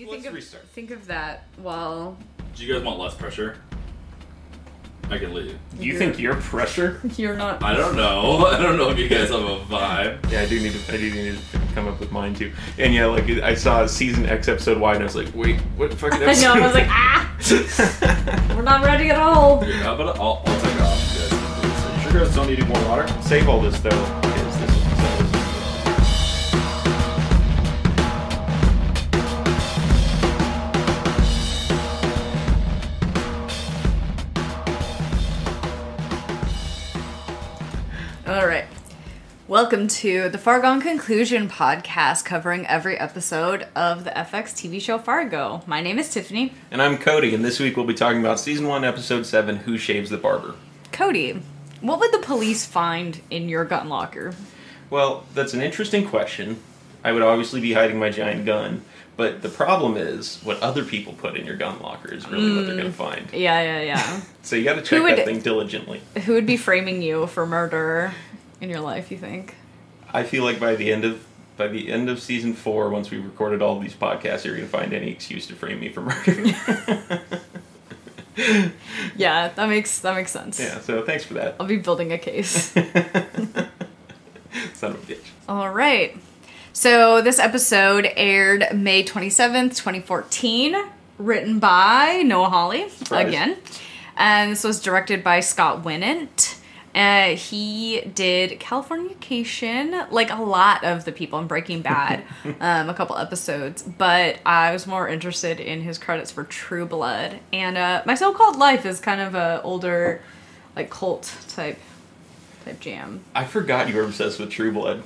you let's think of restart. think of that while Do you guys want less pressure? I can leave. Do you think you're pressure? you're not? I don't know. I don't know if you guys have a vibe. Yeah, I do need to. I do need to come up with mine too. And yeah, like I saw season X episode Y, and I was like, wait, what fucking episode? I know. I was like, ah, we're not ready at all. Yeah, but I'll, I'll take off. You guys. So you sure guys don't need any more water? Save all this though, Welcome to the Fargone Conclusion podcast covering every episode of the FX TV show Fargo. My name is Tiffany. And I'm Cody, and this week we'll be talking about season one, episode seven, "Who Shaves the Barber." Cody, what would the police find in your gun locker? Well, that's an interesting question. I would obviously be hiding my giant gun, but the problem is what other people put in your gun locker is really what they're going to mm. find. Yeah, yeah, yeah. So you got to check would- that thing diligently. Who would be framing you for murder in your life, you think? I feel like by the end of by the end of season four, once we recorded all these podcasts, you're going to find any excuse to frame me for murder. Yeah, that makes that makes sense. yeah. So thanks for that. I'll be building a case. Son of a bitch. All right. So this episode aired May 27th, 2014, written by Noah Hawley Surprise. again. And this was directed by Scott Winant. Uh, he did Californication, like a lot of the people in Breaking Bad, um, a couple episodes. But I was more interested in his credits for True Blood. And uh, My So-Called Life is kind of a older, like cult type type jam. I forgot you were obsessed with True Blood.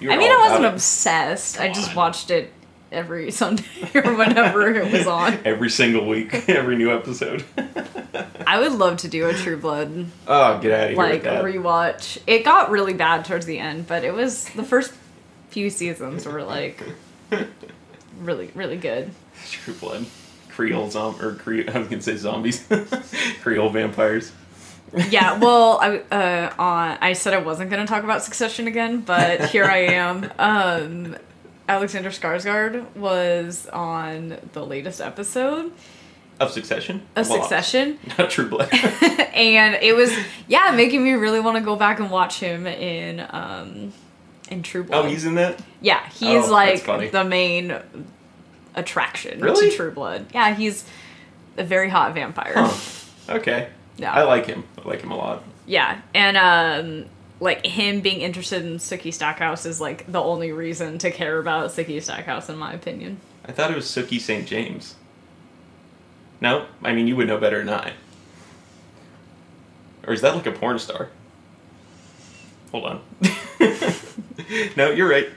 I mean, I wasn't it. obsessed. I just watched it every Sunday or whenever it was on. every single week, every new episode. I would love to do a True Blood oh, get out of here like rewatch. It got really bad towards the end, but it was the first few seasons were like really really good. True Blood. Creole zom or Creole, I was gonna say zombies. Creole vampires. Yeah, well, I uh, on I said I wasn't gonna talk about Succession again, but here I am. Um, Alexander Skarsgård was on the latest episode Of Succession? of Well, Succession. Not True Blood. and it was yeah making me really want to go back and watch him in um in True Blood. oh, he's in that? yeah, he's Oh, like the main attraction Really? to True Blood. Yeah, he's a very hot vampire. Huh. Okay. Yeah, I like him. I like him a lot. yeah, and um like him being interested in Sookie Stackhouse is like the only reason to care about Sookie Stackhouse in my opinion. I thought it was Sookie St. James. No? I mean, you would know better than I. Or is that like a porn star? Hold on. no, you're right.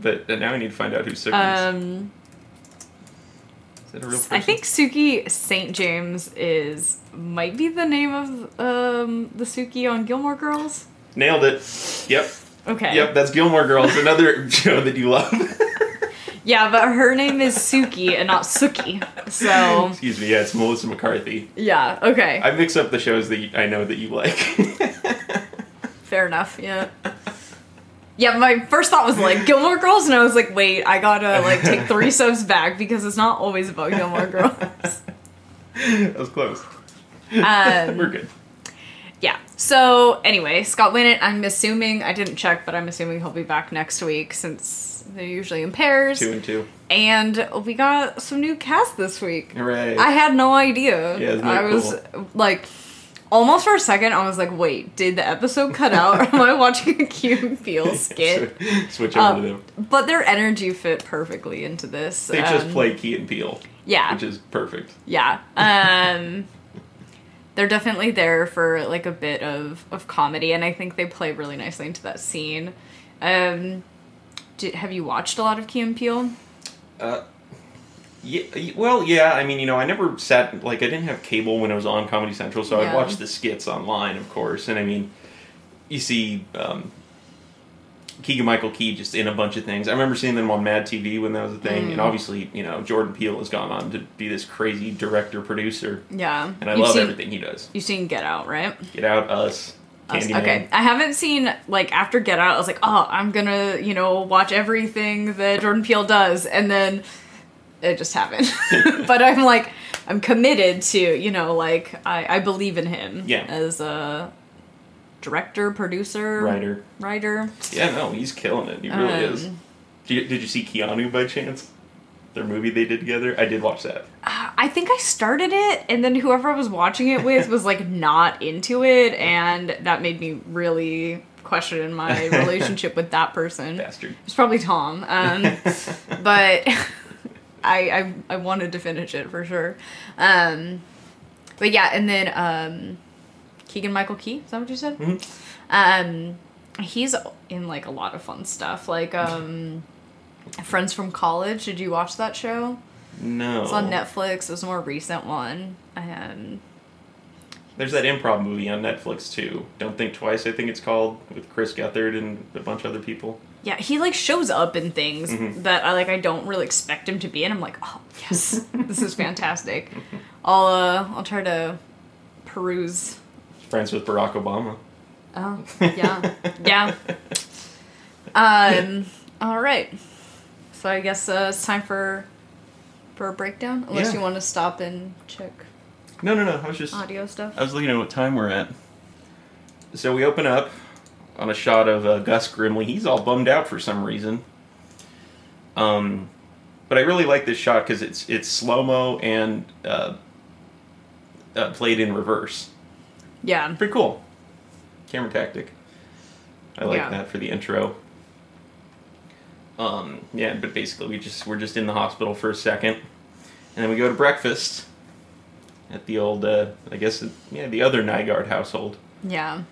But now I need to find out who is. Um, Is that a real person? I think Sookie St. James is might be the name of um the Suki on Gilmore Girls. Nailed it. Yep. Okay. Yep, that's Gilmore Girls, another show that you love. Yeah, but her name is Suki and not Suki. So Excuse me, yeah, it's Melissa McCarthy. yeah, okay, I mix up the shows that I know that you like. fair enough. Yeah. Yeah, my first thought was like Gilmore Girls, and I was like, wait, I gotta like take three steps back because it's not always about Gilmore Girls. that was close. Um, We're good. So anyway, Scott Winant. I'm assuming I didn't check, but I'm assuming he'll be back next week since they're usually in pairs. Two and two. And we got some new cast this week. Hooray. I had no idea. Yeah, I was like, almost for a second, I was like, wait, did the episode cut out? or am I watching a Key and Peele skit? Switch over Um, to them. But their energy fit perfectly into this. They just um, play Key and Peele, Yeah. which is perfect. Yeah. Um they're definitely there for like a bit of of comedy and I think they play really nicely into that scene. Um did, have you watched a lot of Key and Peele? Uh, yeah, well, yeah. I mean, you know, I never sat like I didn't have cable when I was on Comedy Central, so Yeah. I'd watch the skits online, of course. And I mean, you see um, Keegan Michael Key just in a bunch of things. I remember seeing them on Mad TV when that was a thing, Mm. and obviously, you know, Jordan Peele has gone on to be this crazy director producer, Yeah. and I You've love seen, everything he does. You've seen Get Out, right? Get Out, Us. Okay. I haven't seen like after Get Out, I was like, oh, I'm gonna, you know, watch everything that Jordan Peele does and then it just haven't. but I'm like, I'm committed to, you know, like I, I believe in him Yeah. as a director, producer, Writer. writer. Yeah, no, he's killing it. He really Um, is. Did you, did you see Keanu by chance? Their movie they did together? I did watch that. I think I started it, and then whoever I was watching it with was like not into it, and that made me really question my relationship with that person. Bastard. It's probably Tom, um, but I, I I wanted to finish it for sure. Um, but yeah, and then um, Keegan Michael Key. Is that what you said? Mhm. Um, he's in like a lot of fun stuff, like um, Friends from College. Did you watch that show? No. It's on Netflix. It was a more recent one. Um, There's that improv movie on Netflix too. Don't Think Twice, I think it's called, with Chris Gethard and a bunch of other people. yeah, he like shows up in things Mhm. that I like. I don't really expect him to be, and I'm like, oh yes, this is fantastic. I'll uh, I'll try to peruse. Friends with Barack Obama. Oh yeah, yeah. Um. All right. So I guess uh, it's time for for a breakdown. Unless Yeah. you want to stop and check No, no, no. I was just. audio stuff. I was looking at what time we're at. So we open up on a shot of uh, Gus Grimley. He's all bummed out for some reason. Um, but I really like this shot because it's it's slow mo and uh, uh, played in reverse. Yeah. Pretty cool. Camera tactic. I like Yeah. that for the intro. Um, yeah, but basically we just we're just in the hospital for a second, and then we go to breakfast at the old uh, I guess yeah the other Nygaard household. Yeah.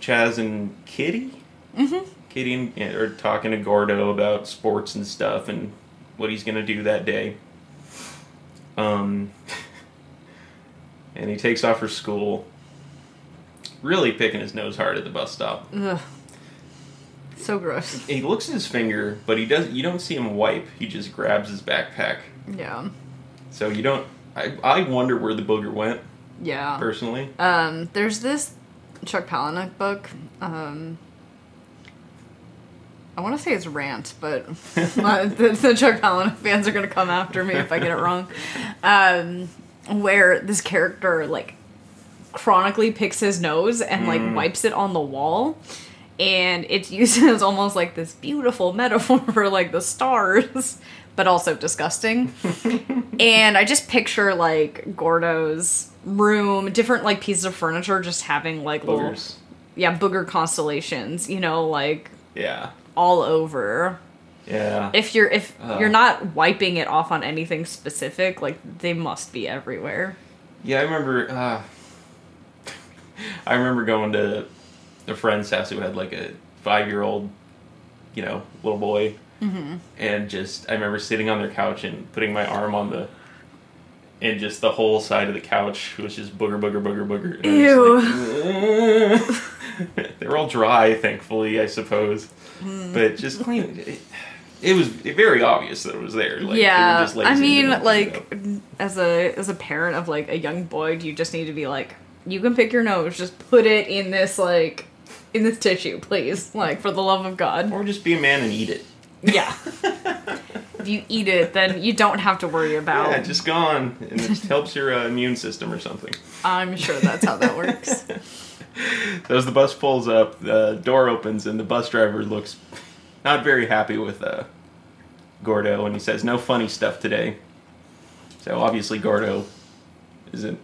Chaz and Kitty. Mm-hmm. Kitty and, yeah, are talking to Gordo about sports and stuff and what he's gonna do that day. Um, and he takes off for school. Really picking his nose hard at the bus stop. Ugh. So gross. He looks at his finger, but he does. You don't see him wipe. He just grabs his backpack. Yeah. So you don't. I I wonder where the booger went Yeah. personally. Um, there's this Chuck Palahniuk book. Um, I want to say it's Rant, but my, the, the Chuck Palahniuk fans are gonna come after me if I get it wrong. Um, where this character like chronically picks his nose and like Mm. wipes it on the wall. And it's used as almost like this beautiful metaphor for like the stars, but also disgusting. and I just picture like Gordo's room, different like pieces of furniture just having like little yeah, booger constellations, you know, like Yeah. all over. Yeah. If you're if Ugh. you're not wiping it off on anything specific, like they must be everywhere. Yeah, I remember. Uh, I remember going to a friend's house who had like a five-year-old, you know, little boy, Mm-hmm. and just I remember sitting on their couch and putting my arm on the, and just the whole side of the couch was just booger, booger, booger, booger. I like, They're all dry, thankfully, I suppose, Mm. but just clean. It, it was very obvious that it was there. Like, yeah, just I mean, didn't clean it like as a as a parent of like a young boy, do you just need to be like, you can pick your nose, just put it in this like in this tissue, please, like for the love of God. or just be a man and eat it. Yeah. if you eat it, then you don't have to worry about. Yeah, just gone, and it helps your uh, immune system or something. I'm sure that's how that works. So as the bus pulls up, the door opens, and the bus driver looks not very happy with uh, Gordo, and he says, "No funny stuff today." So obviously, Gordo isn't.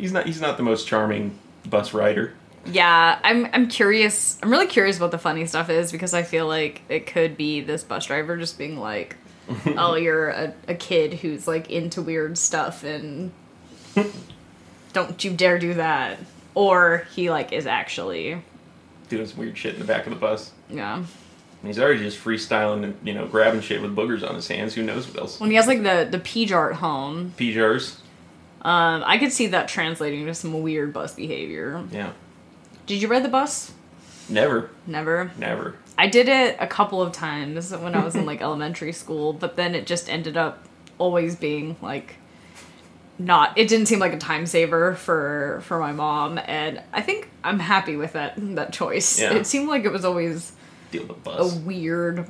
He's not. He's not the most charming bus rider. Yeah, I'm I'm curious. I'm really curious what the funny stuff is because I feel like it could be this bus driver just being like, "Oh, you're a, a kid who's like into weird stuff and don't you dare do that." Or he like is actually Doing some weird shit in the back of the bus. yeah. And he's already just freestyling and you know grabbing shit with boogers on his hands. Who knows what else? When he has like the the P-Jar at home, PJars. Um, I could see that translating to some weird bus behavior. Yeah. Did you ride the bus? Never. Never. Never. I did it a couple of times when I was in like elementary school, but then it just ended up always being like not it didn't seem like a time saver for for my mom and I think I'm happy with that that choice. Yeah. It seemed like it was always Deal with the a weird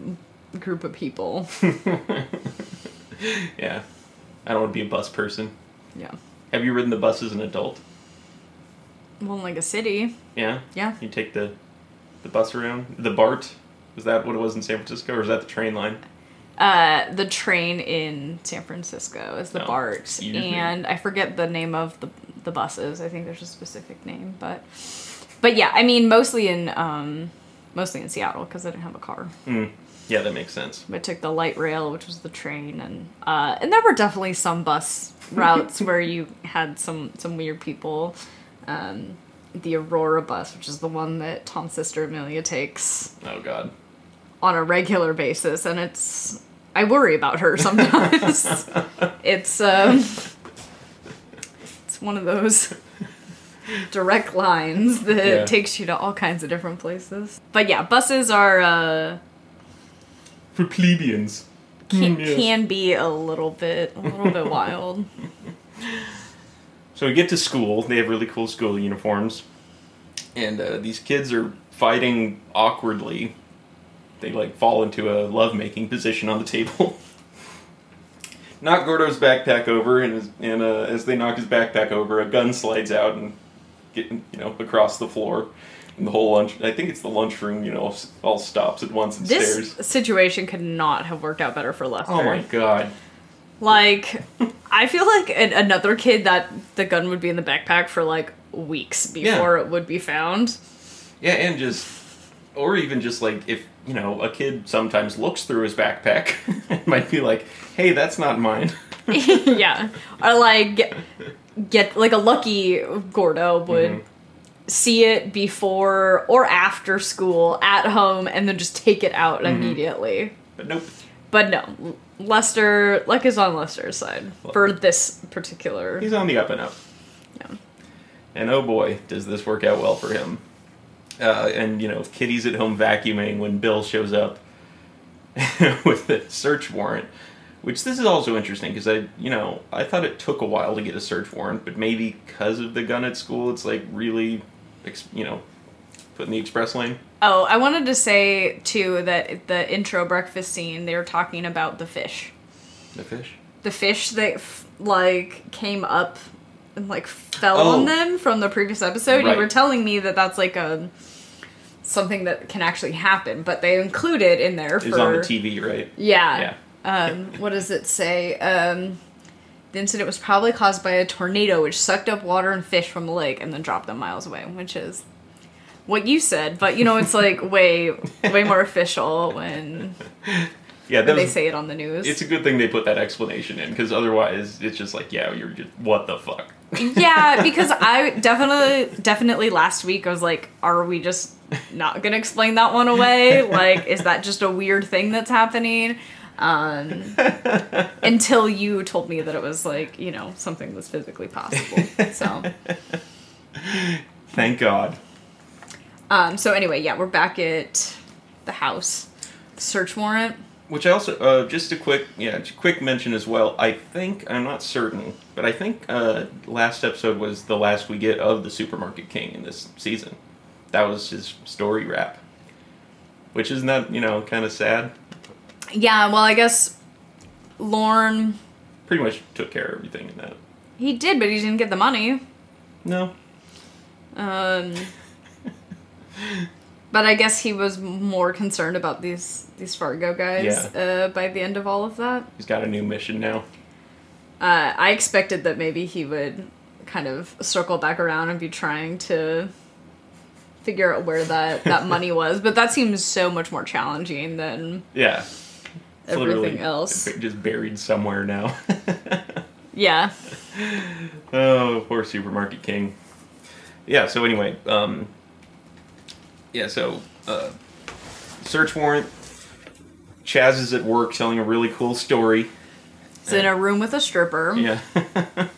group of people. yeah. I don't want to be a bus person. Yeah. Have you ridden the bus as an adult? Well, in like a city. Yeah. Yeah. You take the the bus around the BART. Was that what it was in San Francisco, or is that the train line? Uh, the train in San Francisco is the Oh, BART, excuse me. and I forget the name of the the buses. I think there's a specific name, but but yeah, I mean mostly in um mostly in Seattle because I didn't have a car. Mm. Yeah, that makes sense. I took the light rail, which was the train, and uh, and there were definitely some bus routes where you had some some weird people. Um, the Aurora bus, which is the one that Tom's sister Amelia takes Oh God. on a regular basis, and it's I worry about her sometimes. it's um, it's one of those direct lines that Yeah. takes you to all kinds of different places. But yeah, buses are. Uh, For plebeians. Can, Mm, yes. can be a little bit a little bit wild. So we get to school. They have really cool school uniforms, and uh, these kids are fighting awkwardly. They like fall into a lovemaking position on the table. knock Gordo's backpack over, and, as- and uh, as they knock his backpack over, a gun slides out and get you know across the floor. And the whole lunch, I think it's the lunchroom, you know, all stops at once and This stares. situation could not have worked out better for Lester. Oh my god. Like, I feel like an, another kid that the gun would be in the backpack for like weeks before it would be found. Yeah, and just, or even just like if you know a kid sometimes looks through his backpack, it might be like, "Hey, that's not mine." yeah, or like get, like a lucky Gordo would Mhm. See it before or after school at home and then just take it out Mm-hmm. immediately. But nope. But no, Lester, luck is on Lester's side for this particular. He's on the up and up. Yeah. And oh boy, does this work out well for him. Uh, and you know, Kitty's at home vacuuming when Bill shows up with the search warrant. Which this is also interesting because I, you know, I thought it took a while to get a search warrant, but maybe because of the gun at school, it's like really, ex- you know, put in the express lane. Oh, I wanted to say too that the intro breakfast scene they were talking about the fish, The fish. the fish that f- like came up and like fell Oh. on them from the previous episode. Right. You were telling me that that's like a something that can actually happen, but they include it in there It's for on the TV, right? Yeah. Um, what does it say? Um, the incident was probably caused by a tornado which sucked up water and fish from the lake and then dropped them miles away, which is what you said. But you know, it's like way, way more official when, Yeah, when they was, say it on the news. it's a good thing they put that explanation in because otherwise it's just like, yeah, you're just what the fuck. yeah, because I definitely, definitely last week I was like, are we just not gonna explain that one away? Like, is that just a weird thing that's happening? Um, until you told me that it was like, you know, something that's physically possible. So, Thank God. um, so anyway, yeah, we're back at the house. Search warrant. Which I also, uh, just a quick, yeah, quick mention as well. I think I'm not certain, but I think uh, last episode was the last we get of the Supermarket King in this season. That was his story wrap. Which isn't that you know kind of sad? Yeah, well, I guess Lorne Pretty much took care of everything in that. he did, but he didn't get the money. No. Um, but I guess he was more concerned about these these Fargo guys uh, by the end of all of that. He's got a new mission now. Uh, I expected that maybe he would kind of circle back around and be trying to figure out where that, that money was, but that seems so much more challenging than Yeah. Everything else. Just buried somewhere now. Yeah. Oh, poor Supermarket King. Yeah, so anyway, um, yeah, so, uh, search warrant. Chaz is at work telling a really cool story. It's in a room with a stripper. Yeah.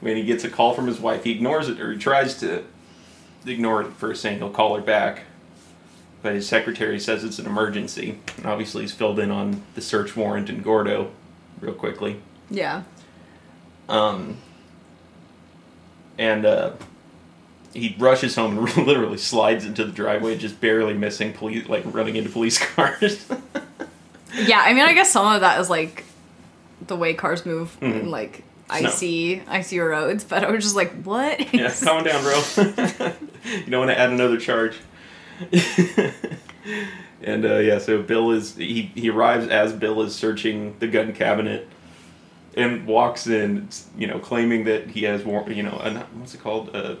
when he gets a call from his wife, he ignores it, or he tries to ignore it first, saying he'll call her back. But his secretary says it's an emergency. And obviously, he's filled in on the search warrant and Gordo real quickly. Yeah. Um, and uh, he rushes home and literally slides into the driveway, just barely missing police, like running into police cars. Yeah, I mean, I guess some of that is like the way cars move in like Snow. icy, icy roads. But I was just like, what? Yeah, calm down, bro. you don't want to add another charge. and uh, yeah, so Bill is he he arrives as Bill is searching the gun cabinet, and walks in, you know, claiming that he has war- you know, an, what's it called, uh,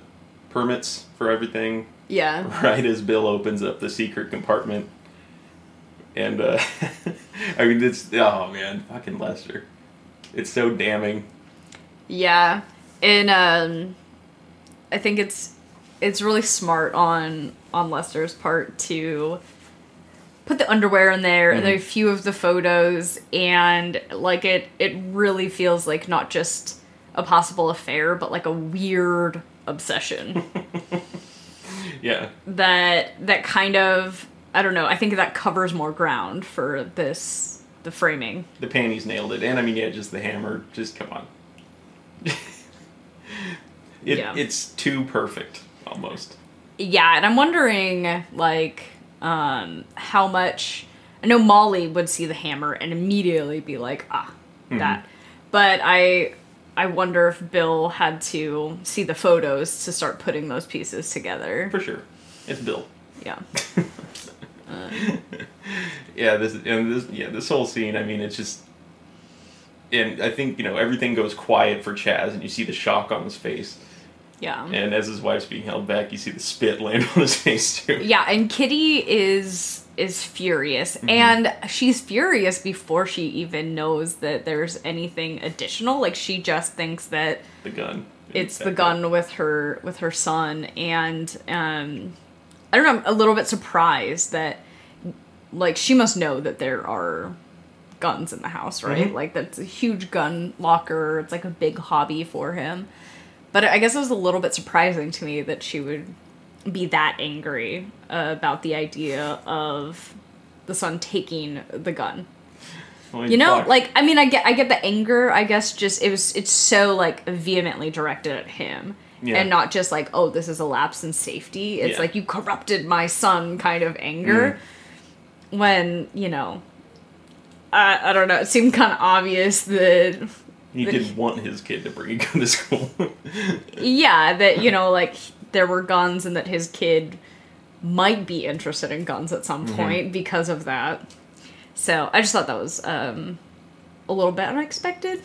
permits for everything. yeah. Right as Bill opens up the secret compartment, and uh, I mean it's oh man, fucking Lester, it's so damning. Yeah, and um, I think it's it's really smart on on Lester's part to put the underwear in there and Mhm. a few of the photos, and like it it really feels like not just a possible affair, but like a weird obsession Yeah, that that kind of I don't know. I think that covers more ground for this the framing. the panties nailed it, and I mean yeah, just the hammer, just come on. it, Yeah. It's too perfect, almost. Yeah, and I'm wondering like um how much I know Molly would see the hammer and immediately be like, ah, Mhm. that. But I I wonder if Bill had to see the photos to start putting those pieces together. For sure. It's Bill. Yeah. Yeah, this and this yeah, this whole scene, I mean, it's just and I think, you know, everything goes quiet for Chaz and you see the shock on his face. Yeah. And as his wife's being held back, you see the spit land on his face too. Yeah, and Kitty is is furious and she's furious before she even knows that there's anything additional. Like she just thinks that The gun. it's the gun with her with her son and um i don't know i'm a little bit surprised that like she must know that there are guns in the house right Mhm. like that's a huge gun locker it's like a big hobby for him but i guess it was a little bit surprising to me that she would be that angry uh, about the idea of the son taking the gun you know fuck. like i mean i get i get the anger i guess just it was it's so like vehemently directed at him Yeah. and not just like oh this is a lapse in safety it's Yeah. like you corrupted my son kind of anger when you know I, I don't know it seemed kind of obvious that he didn't want his kid to bring a gun to school. yeah that you know like there were guns and that his kid might be interested in guns at some Mm-hmm. point because of that so i just thought that was um a little bit unexpected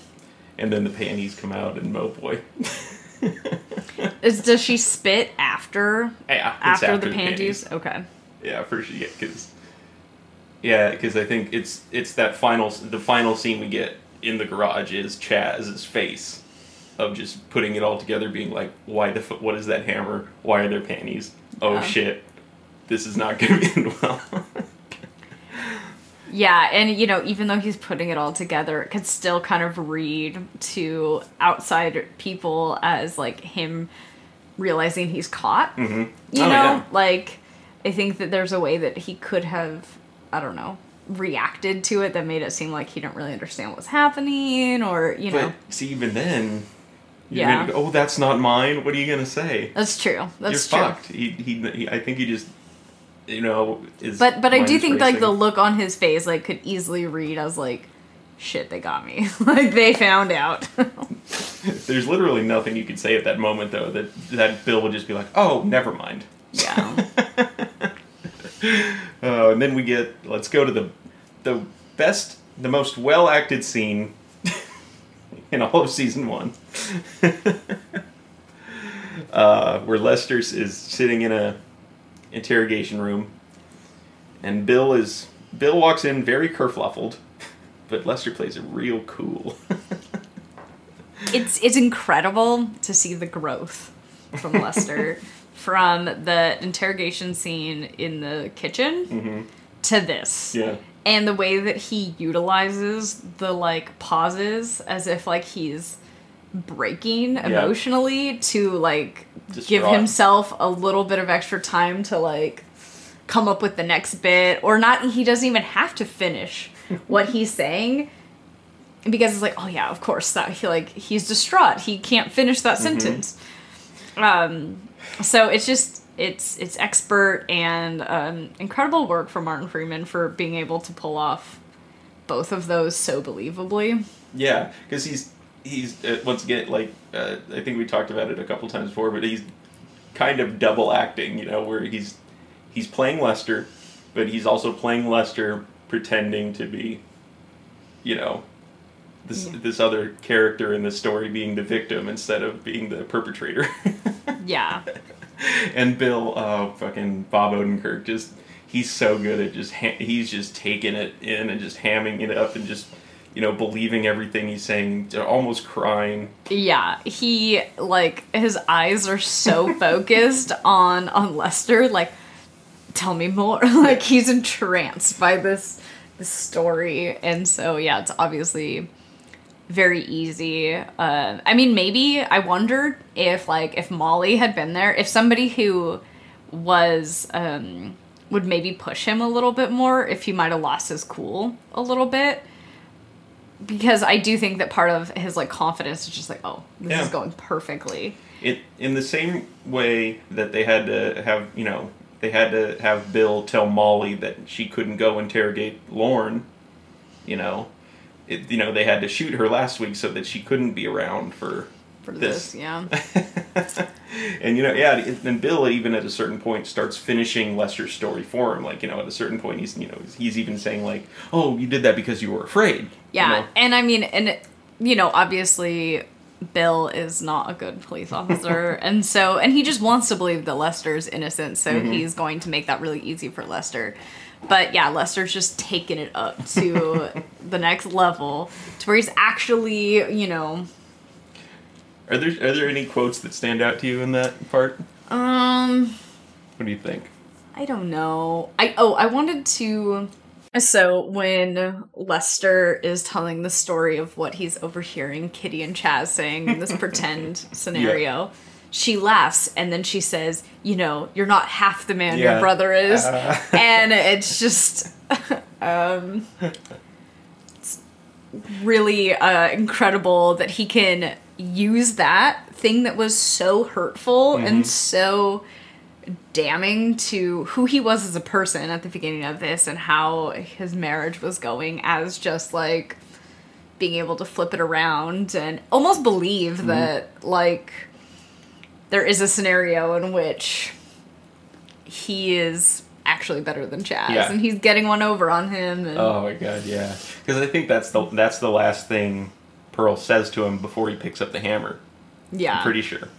and then the panties come out and Mo Boy. Is does she spit after Yeah, it's after, the panties? panties. Okay. Yeah, for sure. Yeah, because yeah, because I think it's it's that final the final scene we get in the garage is Chaz's face of just putting it all together, being like, "Why the fu- what is that hammer? Why are there panties? Oh Yeah. shit, this is not going to end well." Yeah, and you know, even though he's putting it all together, it could still kind of read to outside people as like him realizing he's caught. hmm You oh, know, yeah. like I think that there's a way that he could have, I don't know, reacted to it that made it seem like he didn't really understand what's happening, or you know, But see, even then, Yeah. go, oh, that's not mine. What are you gonna say? that's true. That's you're true. fucked. He, he, he, I think he just, you know, is. But but I do think like the look on his face like could easily read as like, shit, they got me. like they found out. There's literally nothing you could say at that moment, though, that that Bill would just be like, "Oh, never mind." yeah. Uh, and then we get let's go to the the best, the most well acted scene in all of season one, uh, where Lester is sitting in a interrogation room, and Bill is Bill walks in very kerfluffled, but Lester plays it real cool. it's it's incredible to see the growth from Lester from the interrogation scene in the kitchen hmm to this. Yeah. And the way that he utilizes the like pauses as if like he's breaking emotionally to like give himself a little bit of extra time to like come up with the next bit or not he doesn't even have to finish what he's saying because it's like oh yeah of course that he like he's distraught. He can't finish that sentence. Um so it's just it's it's expert and um incredible work from martin freeman for being able to pull off both of those so believably. Yeah, because he's he's uh, once again like uh, I think we talked about it a couple times before, but he's kind of double acting. You know, where he's he's playing Lester, but he's also playing Lester pretending to be, you know, this Yeah. this other character in the story being the victim instead of being the perpetrator. Yeah. and Bill, uh, fucking Bob Odenkirk, just he's so good at just ha- he's just taking it in and just hamming it up and just you know believing everything he's saying, almost crying. Yeah, he like his eyes are so focused on on Lester. Like, tell me more. like he's entranced by this this story, and so yeah, it's obviously very easy. Uh, I mean, maybe I wondered if like if Molly had been there, if somebody who was um, would maybe push him a little bit more, if he might have lost his cool a little bit because I do think that part of his like confidence is just like, oh, this Yeah. is going perfectly. It in the same way that they had to have you know they had to have Bill tell Molly that she couldn't go interrogate Lorne. You know, it, you know they had to shoot her last week so that she couldn't be around for For this. this, yeah. and you know, yeah, and Bill even at a certain point starts finishing Lester's story for him. Like you know, at a certain point, he's you know he's even saying like, "Oh, you did that because you were afraid." you Yeah, know? and I mean, and you know, obviously, Bill is not a good police officer, and so, and he just wants to believe that Lester's innocent, so Mm-hmm. he's going to make that really easy for Lester. But yeah, Lester's just taking it up to the next level, to where he's actually, you know, Are there are there any quotes that stand out to you in that part? um. What do you think? I don't know. I oh, I wanted to so when Lester is telling the story of what he's overhearing Kitty and Chaz saying in this pretend scenario, she laughs and then she says, "You know, you're not half the man Yeah. your brother is." Uh. and it's just um it's really uh incredible that he can use that thing that was so hurtful Mm-hmm. and so damning to who he was as a person at the beginning of this and how his marriage was going as just like being able to flip it around and almost believe Mm-hmm. that like there is a scenario in which he is actually better than Chaz Yeah. and he's getting one over on him and Oh my god, yeah. Because I think that's the that's the last thing Pearl says to him before he picks up the hammer. yeah I'm pretty sure.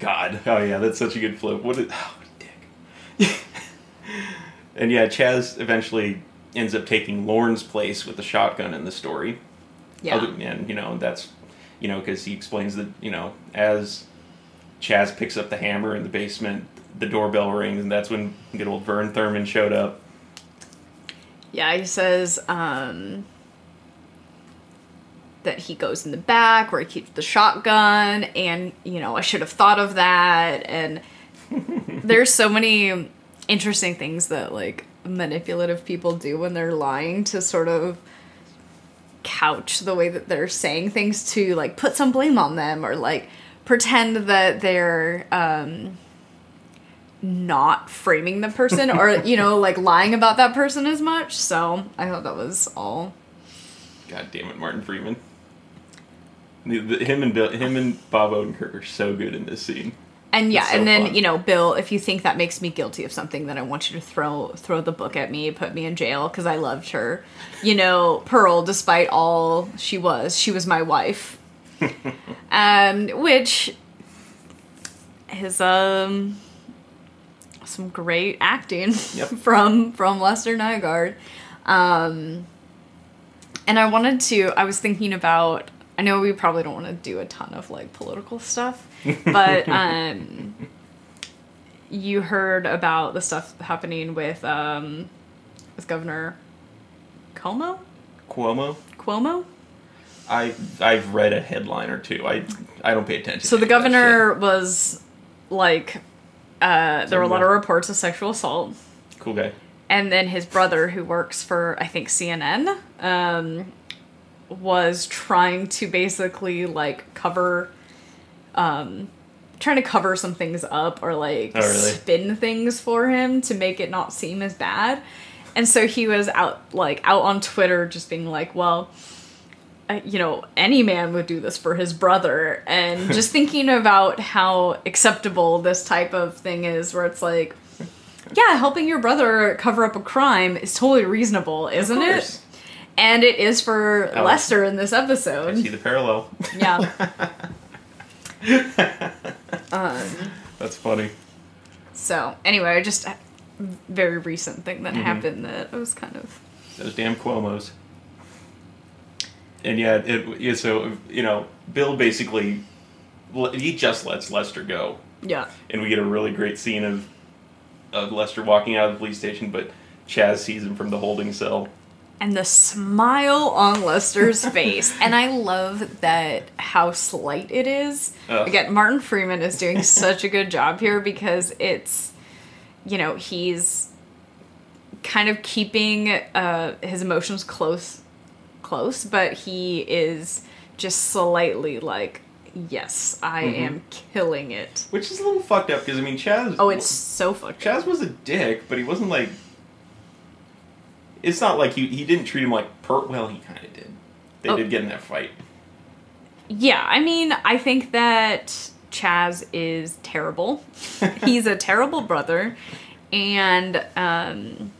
God, oh yeah, that's such a good flip. What a, oh, what a dick. and yeah, Chaz eventually ends up taking Lorne's place with the shotgun in the story. yeah Other, and you know that's you know because he explains that you know as Chaz picks up the hammer in the basement, the doorbell rings, and that's when good old Vern Thurman showed up. Yeah, he says um, that he goes in the back where he keeps the shotgun, and you know I should have thought of that. And there's so many interesting things that like manipulative people do when they're lying to sort of couch the way that they're saying things to like put some blame on them or like pretend that they're um not framing the person or you know like lying about that person as much so i thought that was all God damn it, Martin Freeman. Him and Bill, him and Bob Odenkirk are so good in this scene. And yeah so and then fun. you know bill if you think that makes me guilty of something then i want you to throw throw the book at me put me in jail because i loved her you know pearl despite all she was she was my wife um which is um some great acting Yep. from from lester nygaard um and i wanted to i was thinking about i know we probably don't want to do a ton of like political stuff but um you heard about the stuff happening with um with governor Cuomo Cuomo. Cuomo I I've read a headline or two. I I don't pay attention. so to the any of that governor was like uh there were a lot of reports of sexual assault. Cool guy. and then his brother who works for i think cnn um, was trying to basically like cover um, trying to cover some things up or like Oh, really? spin things for him to make it not seem as bad And so he was out like out on Twitter just being like, well, uh, you know, any man would do this for his brother and just thinking about how acceptable this type of thing is where it's like yeah, helping your brother cover up a crime is totally reasonable, isn't it? And it is for Oh. Lester in this I see the parallel. Yeah. um, That's funny. so anyway, just a very recent thing that Mhm. happened that I was kind of Those damn Cuomo's. And yeah, it, yeah, so you know, Bill basically he just lets Lester go, yeah. and we get a really great scene of of Lester walking out of the police station, but Chaz sees him from the holding cell. And the smile on Lester's face. And I love that how slight it is. Again, Martin Freeman is doing such a good job here because it's, you know, he's kind of keeping uh, his emotions close, close, but he is just slightly like, yes, I Mhm. am killing it. Which is a little fucked up because I mean Chaz. Oh, it's so fucked up. Chaz was a dick, but he wasn't like. It's not like he he didn't treat him like per. Well, he kind of did. They Oh. did get in that fight. Yeah, I mean, I think that Chaz is terrible. He's a terrible brother, and um,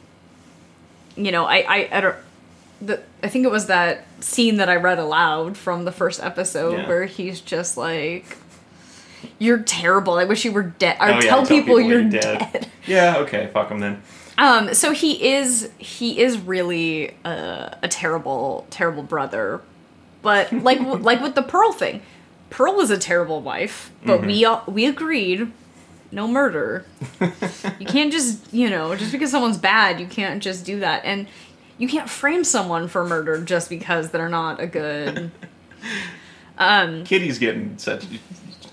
you know, I I I, don't, the, I think it was that scene that I read aloud from the first episode Yeah. where he's just like, "You're terrible. I wish you were dead." Or Oh, yeah, tell, people, you're you're dead. dead. Yeah. Okay. Fuck him then. Um, so he is he is really a, a terrible terrible brother, but like like with the Pearl thing, Pearl was a terrible wife, but we all, we agreed, no murder. you can't just you know just because someone's bad, you can't just do that, and you can't frame someone for murder just because they're not a good. Um, Kitty's getting such.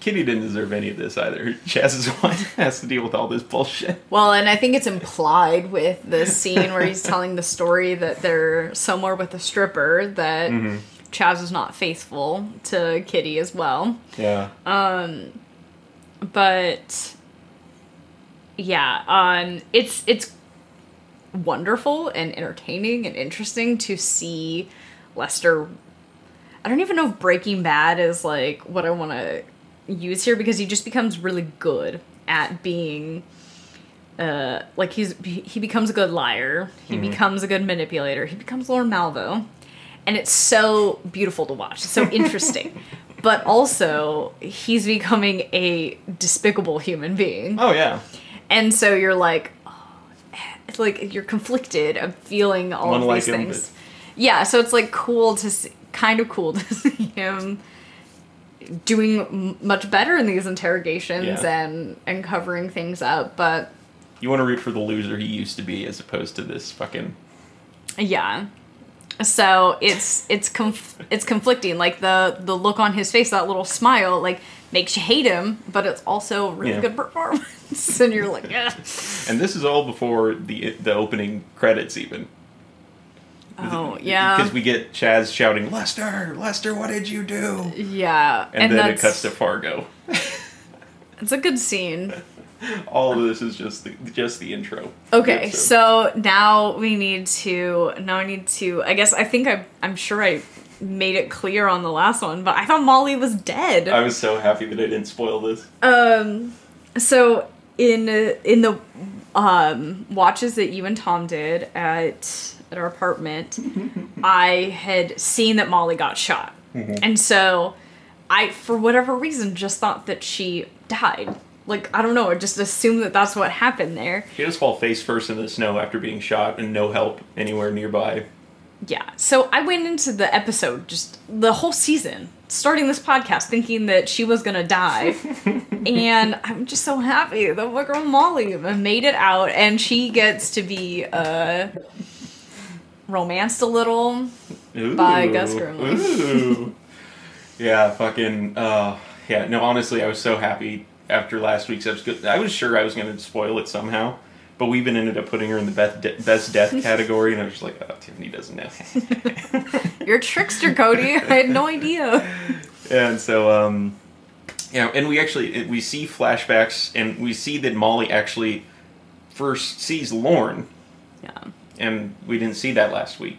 Kitty didn't deserve any of this either. Chaz's wife has to deal with all this bullshit. Well, and I think it's implied with the scene where he's telling the story that they're somewhere with a stripper that Mm-hmm. Chaz is not faithful to Kitty as well. Yeah. Um, But yeah, um it's it's wonderful and entertaining and interesting to see Lester I don't even know if Breaking Bad is like what I want to use here because he just becomes really good at being uh like he's he becomes a good liar. He becomes a good manipulator. He becomes lorne malvo. And it's so beautiful to watch. It's so interesting. But also he's becoming a despicable human being. Oh yeah. and so you're like oh, it's like you're conflicted of feeling all Wanna of like these him, things. yeah so it's like cool to see kind of cool to see him doing much better in these interrogations Yeah. and and covering things up but You want to root for the loser he used to be as opposed to this fucking. yeah so it's it's conf- it's conflicting like the the look on his face that little smile like makes you hate him but it's also a really Yeah. good performance and you're like yeah And this is all before the the opening credits even. Oh yeah Because we get Chaz shouting, "Lester, Lester, what did you do?" yeah And, then it cuts to Fargo. it's a good scene All of this is just the just the intro. Okay, So- so now we need to. Now I need to. I guess I think I. I'm sure I made it clear on the last one, but I thought Molly was dead. I was so happy that I didn't spoil this. Um, so in in the um watches that you and Tom did at at our apartment, I had seen that Molly got shot, and so I, for whatever reason, just thought that she died. Like I don't know, I just assumed that that's what happened there. She just fall face first in the snow after being shot and no help anywhere nearby. Yeah. So I went into the episode, just the whole season, starting this podcast, thinking that she was gonna die, and I'm just so happy that my girl Molly made it out, and she gets to be uh, romanced a little. Ooh. By Gus Grimley. Yeah, fucking. Uh, yeah, no, honestly, I was so happy after last week's episode. I was sure I was going to spoil it somehow, but we even ended up putting her in the best, de- best death category, and I was just like, oh, Tiffany doesn't know. You're a trickster, Cody. I had no idea. and so, um, you know, and we actually we see flashbacks, and we see that Molly actually first sees Lorne Yeah. And we didn't see that last week.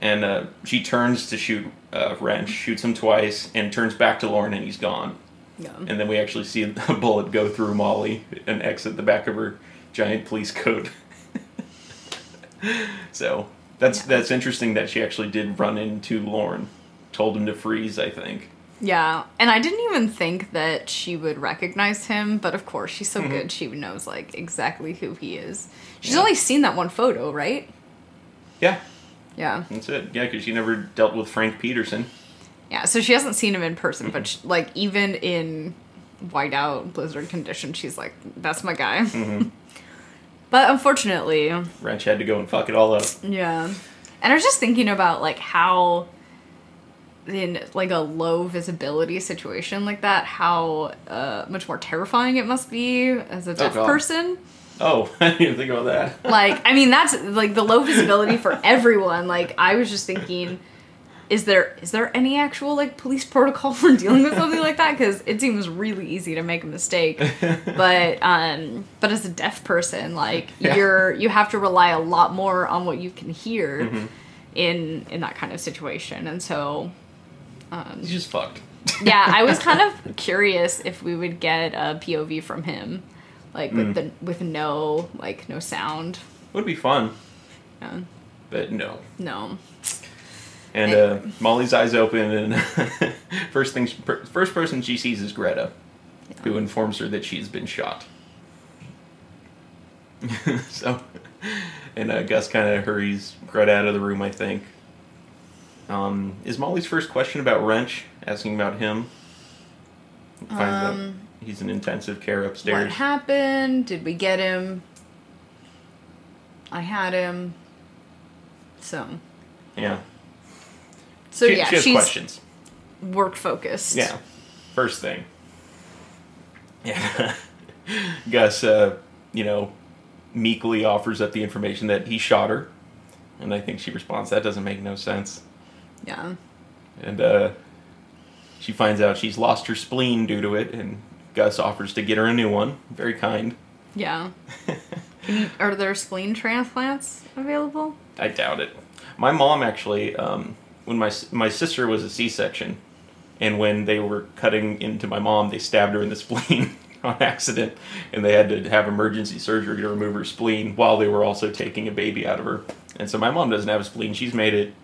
And uh, she turns to shoot uh, Wrench, shoots him twice, and turns back to Lorne, and he's gone. Yeah. And then we actually see a bullet go through Molly and exit the back of her giant police coat. so that's Yeah. that's interesting that she actually did run into Lorne, told him to freeze. I think. Yeah, and I didn't even think that she would recognize him, but of course she's so Mhm. good. She knows like exactly who he is. She's Yeah. only seen that one photo, right? Yeah, Yeah, that's it. Yeah, because she never dealt with Frank Peterson. yeah. So she hasn't seen him in person, Mm-hmm. but sh like even in whiteout blizzard condition, she's like, "That's my guy." hmm But unfortunately, Wrench had to go and fuck it all up. Yeah. And I was just thinking about like how in like a low visibility situation like that, how uh, much more terrifying it must be as a deaf God. person. Oh, I didn't even think about that. Like, I mean, that's like the low visibility for everyone. Like, I was just thinking, is there is there any actual like police protocol for dealing with something like that? Because it seems really easy to make a mistake. But um, but as a deaf person, like Yeah. you're you have to rely a lot more on what you can hear Mhm. in in that kind of situation, and so. Um, He's just fucked. yeah, I was kind of curious if we would get a POV from him, like with Mm. the with no like no sound. Would be fun, Yeah. but no. No. And uh, Molly's eyes open, and first thing, first person she sees is Greta, who informs her that she's been shot. so, and uh, Gus kind of hurries Greta out of the room. I think. Um, is Molly's first question about Wrench? Asking about him. Finds out Um, he's in intensive care upstairs. What happened? Did we get him? I had him. So. yeah. So she, yeah, she has she's questions. work focused. Yeah. First thing. Yeah. Gus, uh, you know, meekly offers up the information that he shot her. And I think she responds, that doesn't make no sense. Yeah. And uh, she finds out she's lost her spleen due to it, and Gus offers to get her a new one. Very kind. Yeah. You, are there spleen transplants available? I doubt it. My mom actually, um, when my my sister was a C-section, and when they were cutting into my mom, they stabbed her in the spleen on accident, and they had to have emergency surgery to remove her spleen while they were also taking a baby out of her. And so my mom doesn't have a spleen. She's made it.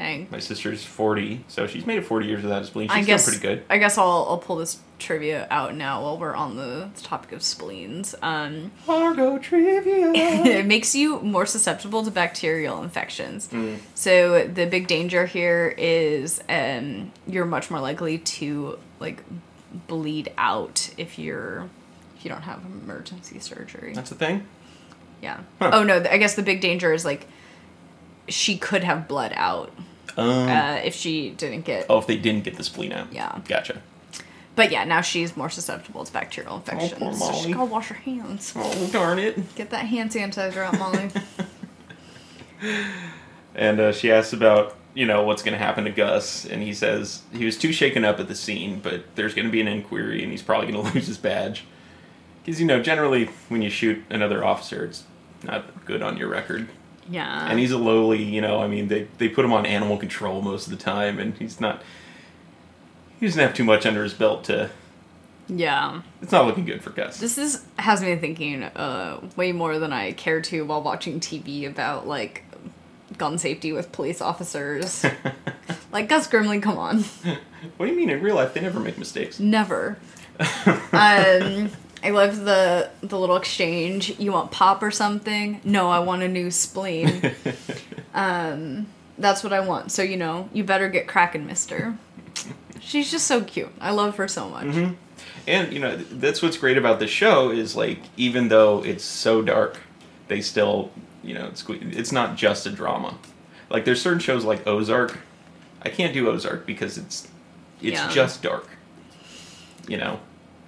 Dang. My sister's forty, so she's made it forty years without a spleen. She's I guess doing pretty good. I guess I'll I'll pull this trivia out now while we're on the topic of spleens. Um, Fargo trivia. it makes you more susceptible to bacterial infections. Mm. So the big danger here is um, you're much more likely to like bleed out if you're if you don't have emergency surgery. That's the thing. Yeah. Huh. Oh no, th- I guess the big danger is like she could have bled out Um, uh, if she didn't get. oh, if they didn't get the spleen out. Yeah. Gotcha. But yeah, now she's more susceptible to bacterial infections. poor so she gotta wash her hands. Oh darn it. Get that hand sanitizer out, Molly. And uh, she asks about, you know, what's going to happen to Gus. And he says he was too shaken up at the scene, but there's going to be an inquiry and he's probably going to lose his badge. Because, you know, generally when you shoot another officer, it's not good on your record. Yeah. And he's a lowly, you know, I mean, they, they put him on animal control most of the time, and he's not. He doesn't have too much under his belt to. yeah. It's not looking good for Gus. This is has me thinking uh, way more than I care to while watching TV about like gun safety with police officers. like Gus Grimley, come on, what do you mean in real life they never make mistakes? never. um, I love the the little exchange. You want pop or something? No, I want a new spleen. um, that's what I want. So you know, you better get cracking, Mister. She's just so cute. I love her so much. hmm And you know that's what's great about the show is like even though it's so dark, they still you know it's it's not just a drama. Like there's certain shows like Ozark. I can't do Ozark because it's it's Yeah. just dark. You know,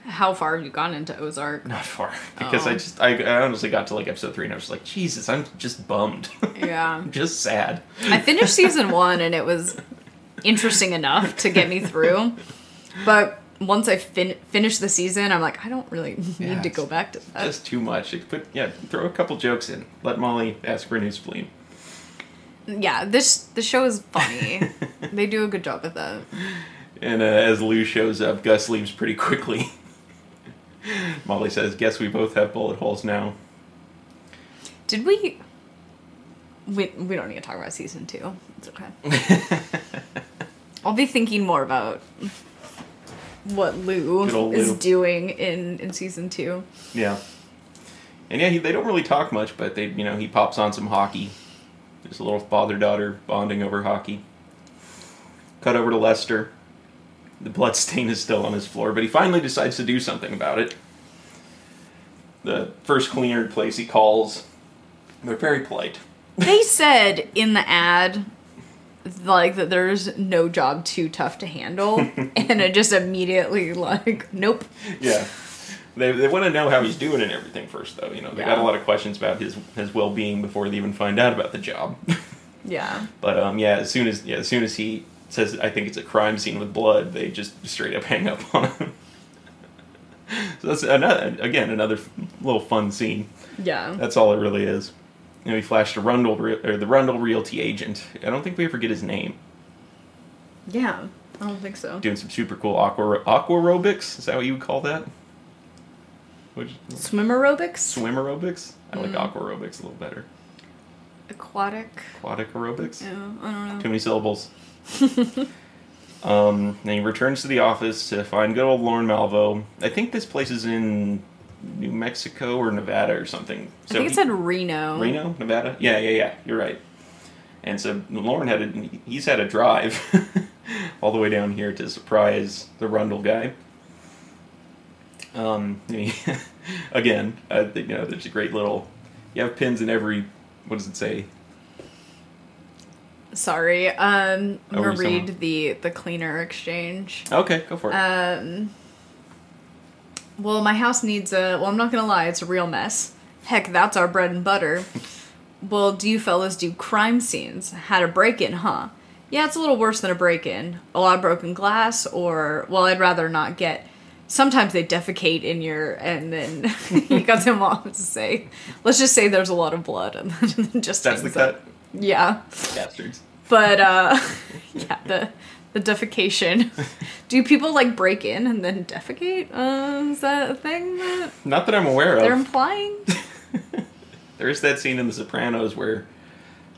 How far have you gone into Ozark? not far because I Oh. just I, I honestly got to like episode three and I was like Jesus I'm just bummed. Yeah. Just sad. I finished season one and it was interesting enough to get me through. But once I fin- finish the season, I'm like, I don't really need Yeah, to go back to that. Just too much. Put yeah, throw a couple jokes in. Let Molly ask for a new spleen. yeah, this the show is funny. they do a good job with that. And uh, as Lou shows up, Gus leaves pretty quickly. Molly says, "Guess we both have bullet holes now." Did we? We we don't need to talk about season two. It's okay. I'll be thinking more about what Lou old is doing in in season two. Yeah. And yeah, he, they don't really talk much, but they, you know, he pops on some hockey. There's a little father daughter bonding over hockey. Cut over to Lester. The blood stain is still on his floor, but he finally decides to do something about it. The first cleaner place he calls, they're very polite. They said in the ad like that there's no job too tough to handle and it just immediately like nope Yeah. They, they want to know how he's doing and everything first, though. You know, they got a lot of questions about his his well being before they even find out about the job. yeah But um, yeah, as soon as yeah, as soon as he says, "I think it's a crime scene with blood," they just straight up hang up on him. so that's another again another little fun scene. yeah That's all it really is. You know, he flashed a Rundle or the Rundle Realty agent. I don't think we ever get his name. yeah i don't think so Doing some super cool aqua aqua aerobics. Is that what you would call that? Which swim aerobics swim aerobics? I like Mm. aqua aerobics a little better. aquatic Aquatic aerobics. yeah i don't know Too many syllables. um, then he returns to the office to find good old Lorne Malvo. I think this place is in New Mexico or Nevada or something. i think it he- said reno Reno, Nevada. Yeah, yeah, yeah. You're right. And so Lorne had a he's had a drive all the way down here to surprise the Rundle guy. Um, mean, again, I think you know there's a great little. You have pins in every. What does it say? Sorry um i'm Over gonna read someone. the the cleaner exchange Okay, go for it. Um. Well, my house needs a. Well, I'm not gonna lie, it's a real mess. Heck, that's our bread and butter. well, do you fellas do crime scenes? Had a break in, huh? Yeah, it's a little worse than a break in. A lot of broken glass, or well, I'd rather not get. Sometimes they defecate in your, and then you got them all to say. Let's just say there's a lot of blood, and then just That's the hangs up. cut. Yeah, Bastards. but uh, yeah, the the defecation. Do people like break in and then defecate? Uh, is that a thing that Not that I'm aware of. they're implying? There is that scene in The Sopranos where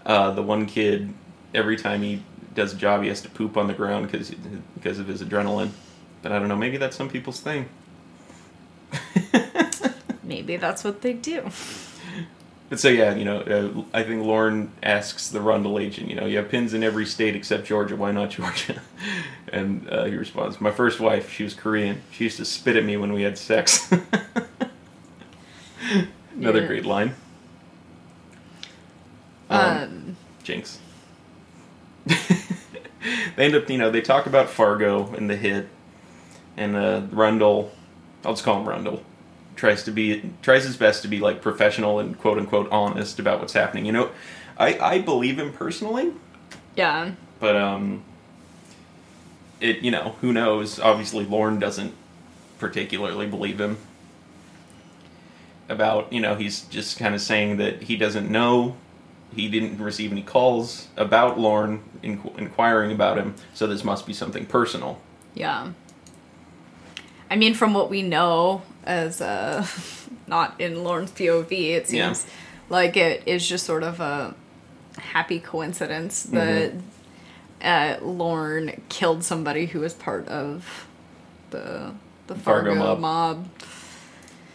uh, the one kid, every time he does a job, he has to poop on the ground because because of his adrenaline. But I don't know. Maybe that's some people's thing. Maybe that's what they do. But so yeah, you know, uh, I think Lorne asks the Rundle agent, you know, you have pins in every state except Georgia. Why not Georgia? And uh, he responds, "My first wife, she was Korean. She used to spit at me when we had sex." Another Yeah. great line. Um, Um, Jinx. they end up, you know, they talk about Fargo and the hit, and uh, Rundle, I'll just call him Rundle, tries to be tries his best to be like professional and quote unquote honest about what's happening. You know, I I believe him personally, yeah, but um, it you know who knows? Obviously, Lorne doesn't particularly believe him. About you know he's just kind of saying that he doesn't know, he didn't receive any calls about Lorne inqu- inquiring about him, so this must be something personal. yeah. I mean, from what we know, as uh, not in Lorne's POV, it Yeah. seems like it is just sort of a happy coincidence that uh, Lorne killed somebody who was part of the the Fargo Fargo, mob. mob.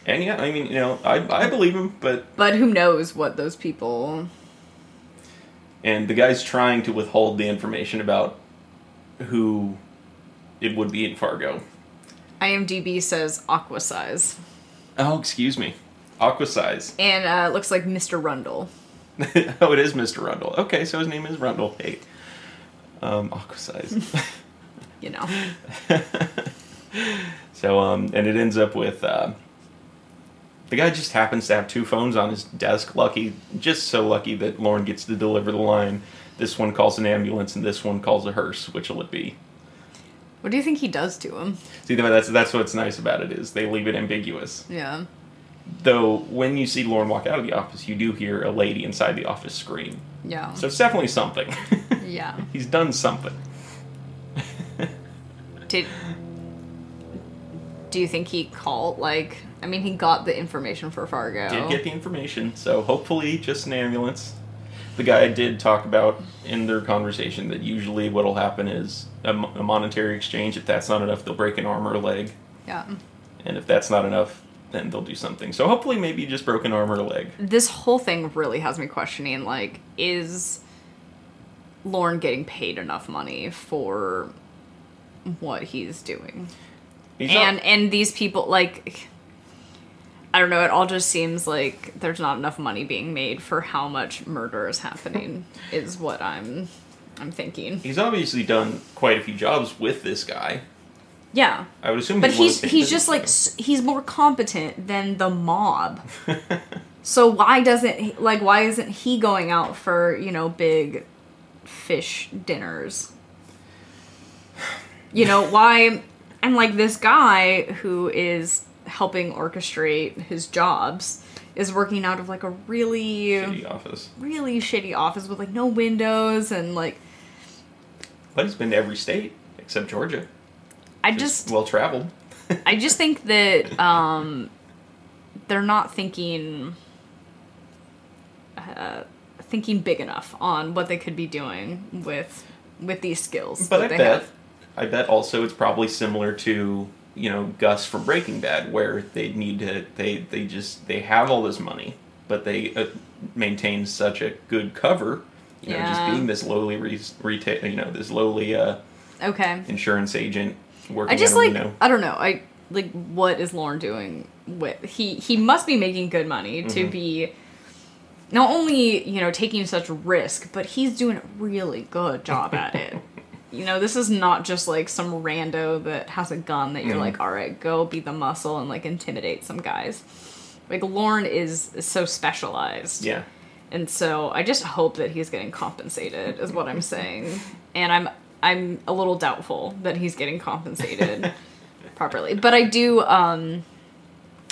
And yeah, I mean you know I I believe him, but But who knows what those people. and the guy's trying to withhold the information about who it would be in Fargo. IMDb says aqua size. Oh, excuse me, Aqua size. And uh, it looks like Mr. Rundle. oh, it is Mr. Rundle. Okay, so his name is Rundle. Hey. Um, Aqua size. You know. so, um, and it ends up with, uh, the guy just happens to have two phones on his desk. Lucky, just so lucky that Lorne gets to deliver the line. This one calls an ambulance and this one calls a hearse. Which will it be? What do you think he does to him? See, that's that's what's nice about it is they leave it ambiguous. Yeah. Though when you see Lorne walk out of the office, you do hear a lady inside the office scream. Yeah. So it's definitely something. yeah. He's done something. Did do you think he called like I mean he got the information for Fargo. Did get the information, so hopefully just an ambulance. The guy did talk about in their conversation that usually what'll happen is a, a monetary exchange. If that's not enough, they'll break an arm or a leg, yeah. and if that's not enough, then they'll do something. So hopefully, maybe just broke an arm or a leg. This whole thing really has me questioning like is Lorne getting paid enough money for what he's doing? He's and not- and these people like I don't know, it all just seems like there's not enough money being made for how much murder is happening is what I'm I'm thinking. he's obviously done quite a few jobs with this guy. Yeah. I would assume. But he's he's just like s- he's more competent than the mob. So why doesn't he, like why isn't he going out for, you know, big fish dinners? You know, why and like this guy who is helping orchestrate his jobs is working out of like a really shitty office, really shitty office with like no windows and like but he's been to every state except Georgia. I just well traveled. I just think that um, they're not thinking uh, thinking big enough on what they could be doing with with these skills But that I bet, have. I bet also it's probably similar to you know Gus from Breaking Bad, where they need to they they just they have all this money, but they uh, maintain such a good cover. You know, just being this lowly re- retail, you know, this lowly uh, Okay, insurance agent working. I just like Reno. I don't know. I like what is Lorne doing with he he must be making good money to Mm-hmm. be not only you know taking such risk, but he's doing a really good job at it. You know, this is not just like some rando that has a gun that you're Mhm. like, all right, go be the muscle and like intimidate some guys. Like is, is so specialized, Yeah, and so I just hope that he's getting compensated, is what I'm saying. And I'm I'm a little doubtful that he's getting compensated properly. But I do um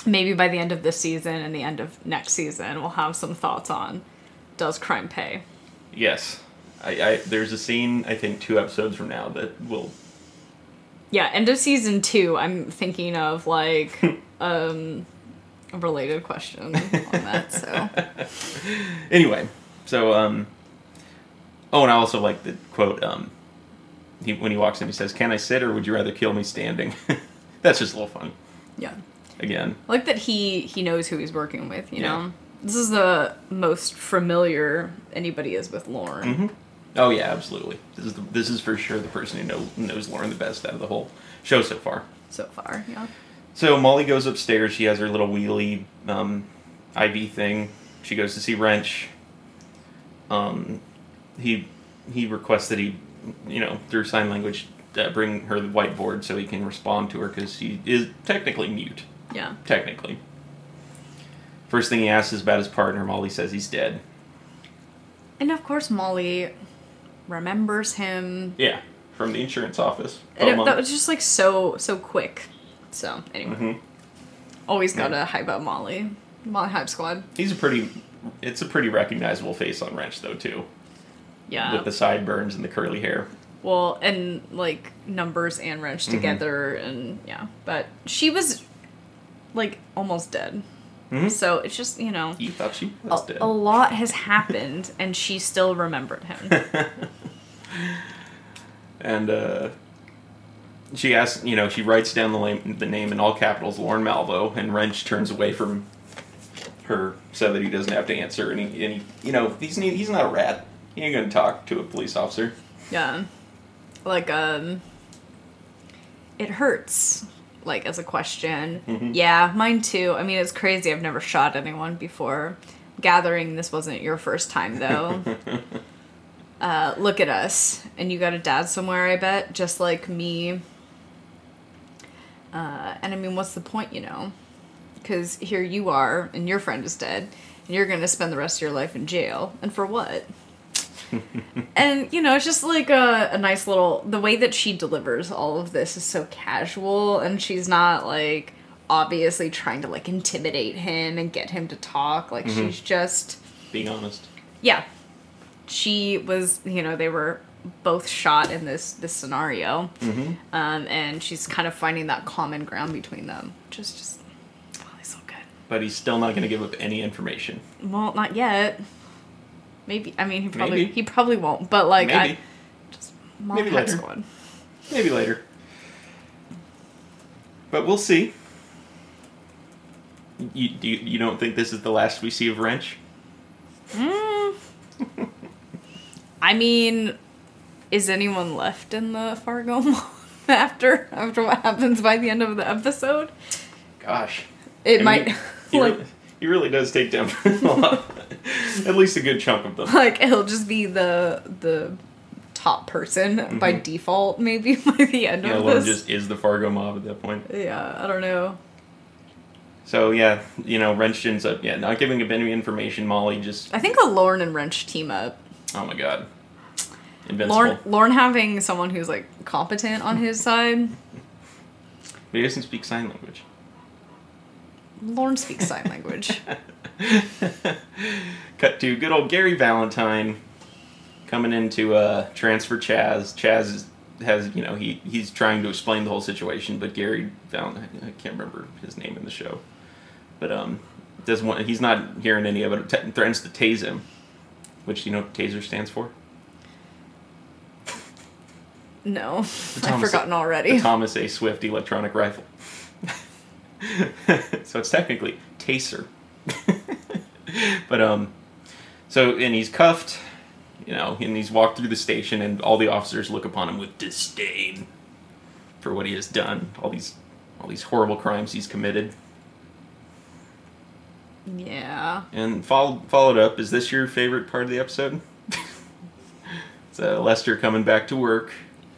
maybe by the end of this season and the end of next season we'll have some thoughts on does crime pay? yes. I, I there's a scene I think two episodes from now that will Yeah, end of season two, I'm thinking of like um a related question on that, so anyway, so um oh and I also like the quote um he when he walks in he says, Can I sit or would you rather kill me standing? That's just a little fun. yeah. Again. I like that he he knows who he's working with, you Yeah. know. This is the most familiar anybody is with Lorne. hmm Oh yeah, absolutely. This is the, this is for sure the person who know, knows Lorne the best out of the whole show so far. so far, yeah. So Molly goes upstairs. She has her little wheelie um, IV thing. She goes to see Wrench. Um, he he requests that he, you know, through sign language, uh, bring her the whiteboard so he can respond to her because he is technically mute. Yeah. Technically. First thing he asks is about his partner. Molly says he's dead. And of course Molly remembers him. Yeah, from the insurance office. And it, that was just like so so quick. So anyway, Mhm. always gotta hype up Molly. Molly Hype Squad. He's a pretty. It's a pretty recognizable face on Wrench though too, Yeah. with the sideburns and the curly hair. well, and like numbers and wrench Mhm. together, and yeah. But she was like almost dead. Mhm. So it's just you know You thought she was a, dead. a lot has happened, and she still remembered him. and uh, she asks, you know, she writes down the name, the name in all capitals, Lorne Malvo, and Wrench turns away from her so that he doesn't have to answer. And he, and he you know, he's he's not a rat. He ain't gonna talk to a police officer. Yeah. Like, um, it hurts, like, as a question. Mhm. Yeah, mine too. I mean, it's crazy. I've never shot anyone before. Gathering, this wasn't your first time, though. uh, look at us. And you got a dad somewhere, I bet, just like me. Uh, and I mean, what's the point, you know? Because here you are, and your friend is dead, and you're going to spend the rest of your life in jail. And for what? and you know, it's just like a, a nice little the way that she delivers all of this is so casual and she's not like obviously trying to like intimidate him and get him to talk. Like she's just Being honest. yeah. She was, you know, they were both shot in this this scenario, Mm-hmm. um, and she's kind of finding that common ground between them, which is just oh, so good. But he's still not going to give up any information. Well, not yet. Maybe I mean he probably Maybe. he probably won't, but like Maybe. I just Maybe later. going. Maybe later. But we'll see. You, do you, you don't think this is the last we see of Wrench? Mm. I mean, is anyone left in the Fargo mall after after what happens by the end of the episode? Gosh. It I might mean, he, like really, he really does take down a lot. At least a good chunk of them. like it'll just be the the top person mm-hmm. by default maybe by the end Yeah, of this. just is the Fargo mob at that point. Yeah, I don't know. So yeah, you know, Wrench ends up yeah not giving up any information. Molly just I think a Lorne and Wrench team up. Oh my god, invincible. Lorne having someone who's like competent on his side. But he doesn't speak sign language. Lorne speaks sign language. Cut to good old Gary Valentine coming in to uh, transfer Chaz. Chaz is, has, you know, he, he's trying to explain the whole situation, but Gary Valentine, I can't remember his name in the show, but um, doesn't want, he's not hearing any of it. T- threatens to tase him, which you know taser stands for? No, I've Thomas- forgotten The already. Thomas A. Swift electronic rifle. so it's technically taser. but um, so and he's cuffed, you know, and he's walked through the station, and all the officers look upon him with disdain for what he has done, all these, all these horrible crimes he's committed. Yeah. And followed followed up, is this your favorite part of the episode? so Lester coming back to work.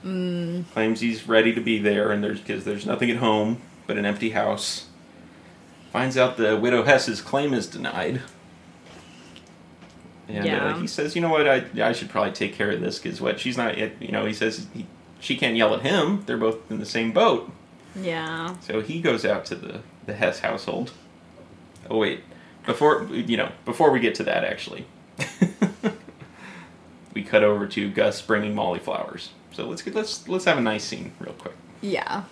Mm, claims he's ready to be there, and there's because there's nothing at home but an empty house. Finds out the widow Hess's claim is denied, and Yeah. uh, he says, "You know what? I I should probably take care of this because what she's not. yet- You know, he says he, she can't yell at him. They're both in the same boat. yeah. So he goes out to the the Hess household. Oh wait, before you know, before we get to that, actually, we cut over to Gus bringing Molly flowers. So let's get, let's let's have a nice scene real quick. Yeah.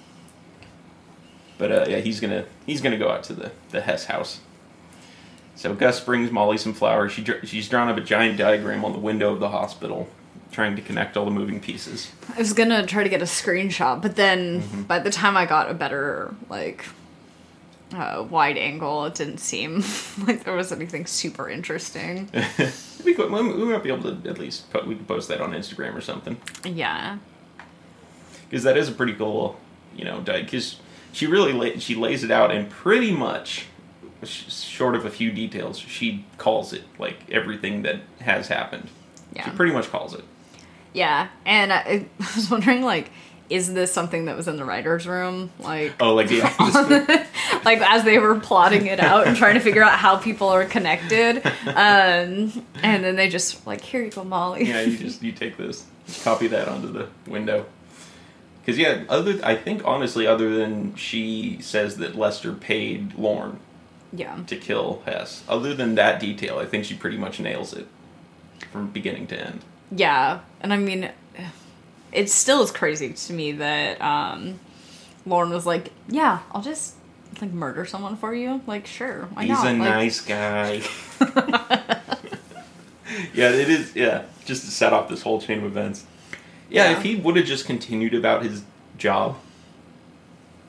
But uh, yeah, he's gonna he's gonna go out to the the Hess house. So Gus brings Molly some flowers. She she's drawn up a giant diagram on the window of the hospital, trying to connect all the moving pieces. I was gonna try to get a screenshot, but then Mm-hmm. by the time I got a better like uh, wide angle, it didn't seem like there was anything super interesting. we, could, we we might be able to at least put, we can post that on Instagram or something. Yeah. because that is a pretty cool, you know, because she really la- she lays it out and pretty much, short of a few details, she calls it like everything that has happened. She Yeah. pretty much calls it. Yeah. And I, I was wondering like, is this something that was in the writer's room? Like Oh, like the like as they were plotting it out and trying to figure out how people are connected. Um, and then they just like, here you go, Molly. yeah. You just you take this, just copy that onto the window. Because yeah, other I think honestly, other than she says that Lester paid Lorne yeah. to kill Hess, other than that detail, I think she pretty much nails it from beginning to end. Yeah, and I mean, it still is crazy to me that um, Lorne was like, "Yeah, I'll just like murder someone for you." Like, sure, why He's not? a Like- nice guy. yeah, it is. Yeah, just to set off this whole chain of events. Yeah, Yeah. if he would have just continued about his job,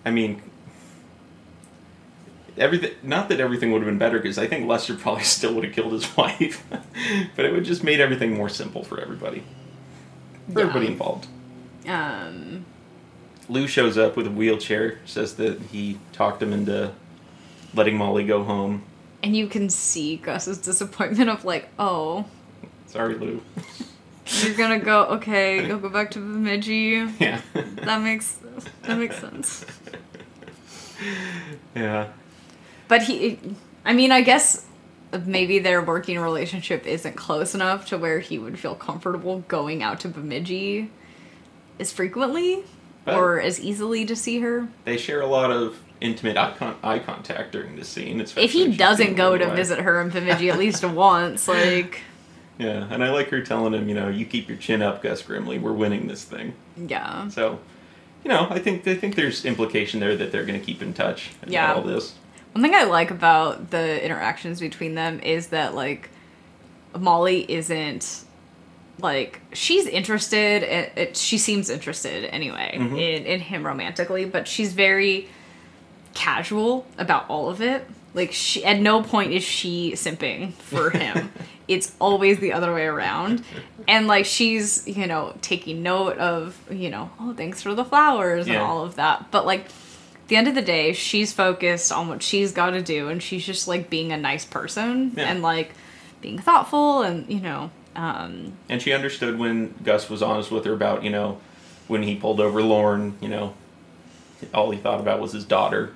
I mean, everything. Not that everything would have been better, because I think Lester probably still would have killed his wife, but it would just made everything more simple for everybody, for Yeah. everybody involved. Um, Lou shows up with a wheelchair, says that he talked him into letting Molly go home. and you can see Gus's disappointment of like, "Oh, Sorry, Lou. you're gonna go? Okay, you'll go back to Bemidji. yeah. That makes that makes sense." yeah. But he, I mean, I guess maybe their working relationship isn't close enough to where he would feel comfortable going out to Bemidji as frequently But- or as easily to see her. They share a lot of intimate eye, con- eye contact during this scene. If he doesn't go to visit her in Bemidji at least once, like Yeah, and I like her telling him, you know, you keep your chin up, Gus Grimley. We're winning this thing. yeah. So, you know, I think I think there's implication there that they're going to keep in touch Yeah. all this. One thing I like about the interactions between them is that like Molly isn't like she's interested it, it, she seems interested anyway Mhm. in, in him romantically but she's very casual about all of it. Like she at no point is she simping for him. It's always the other way around. And like she's you know taking note of you know oh thanks for the flowers and all of that. But like the end of the day she's focused on what she's got to do and she's just like being a nice person Yeah. and like being thoughtful and you know um And she understood when Gus was honest with her about, you know, when he pulled over Lorne, you know, all he thought about was his daughter.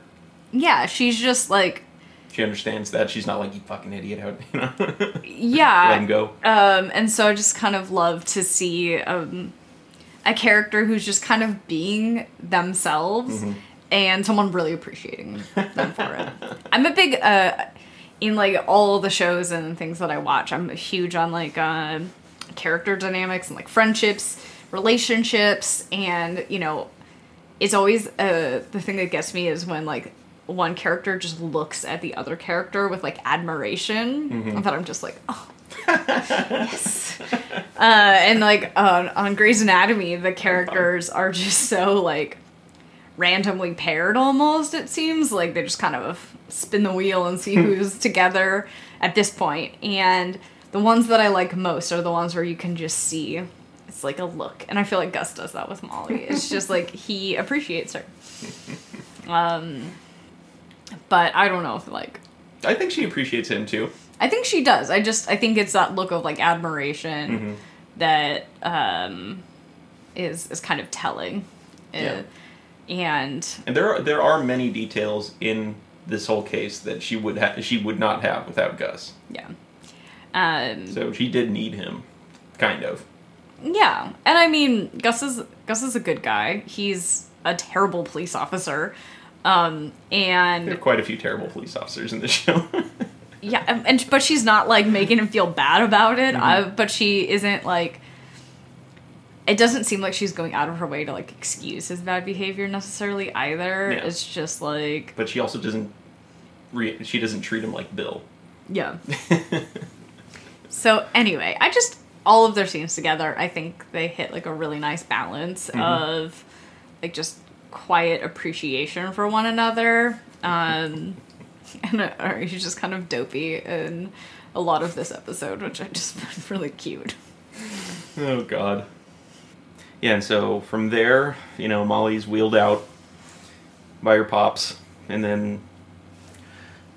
yeah she's just like She understands that. She's not like, you fucking idiot, how, you know. yeah Let him go. Um, and so I just kind of love to see um, a character who's just kind of being themselves Mhm. And someone really appreciating them for it. I'm a big uh, in like all the shows and things that I watch. I'm huge on like uh, character dynamics and like friendships, relationships, and you know, it's always uh, the thing that gets me is when like one character just looks at the other character with like admiration, and that I'm just like, oh, yes. Uh, and like uh, on Grey's Anatomy, the characters are just so like randomly paired almost. It seems like they just kind of spin the wheel and see who's together at this point. And the ones that I like most are the ones where you can just see it's like a look, and I feel like Gus does that with Molly. It's just like he appreciates her. Um, but I don't know if like I think she appreciates him too. I think she does. I just I think it's that look of like admiration Mhm. that um is is kind of telling. Yeah. And And there are, there are many details in this whole case that she would ha- she would not have without Gus. yeah. Um So she did need him, kind of. yeah. And I mean Gus is Gus is a good guy. He's a terrible police officer. Um and There are quite a few terrible police officers in the show. Yeah, and, but she's not like making him feel bad about it. Mhm. I, but she isn't like. It doesn't seem like she's going out of her way to like excuse his bad behavior necessarily either. Yeah. It's just like but she also doesn't. Re- she doesn't treat him like Bill. yeah. So anyway, I just all of their scenes together. I think they hit like a really nice balance Mhm. of like just quiet appreciation for one another. Um, and uh, he's just kind of dopey in a lot of this episode, which I just found really cute. Oh God. Yeah, and so from there, you know, Molly's wheeled out by her pops, and then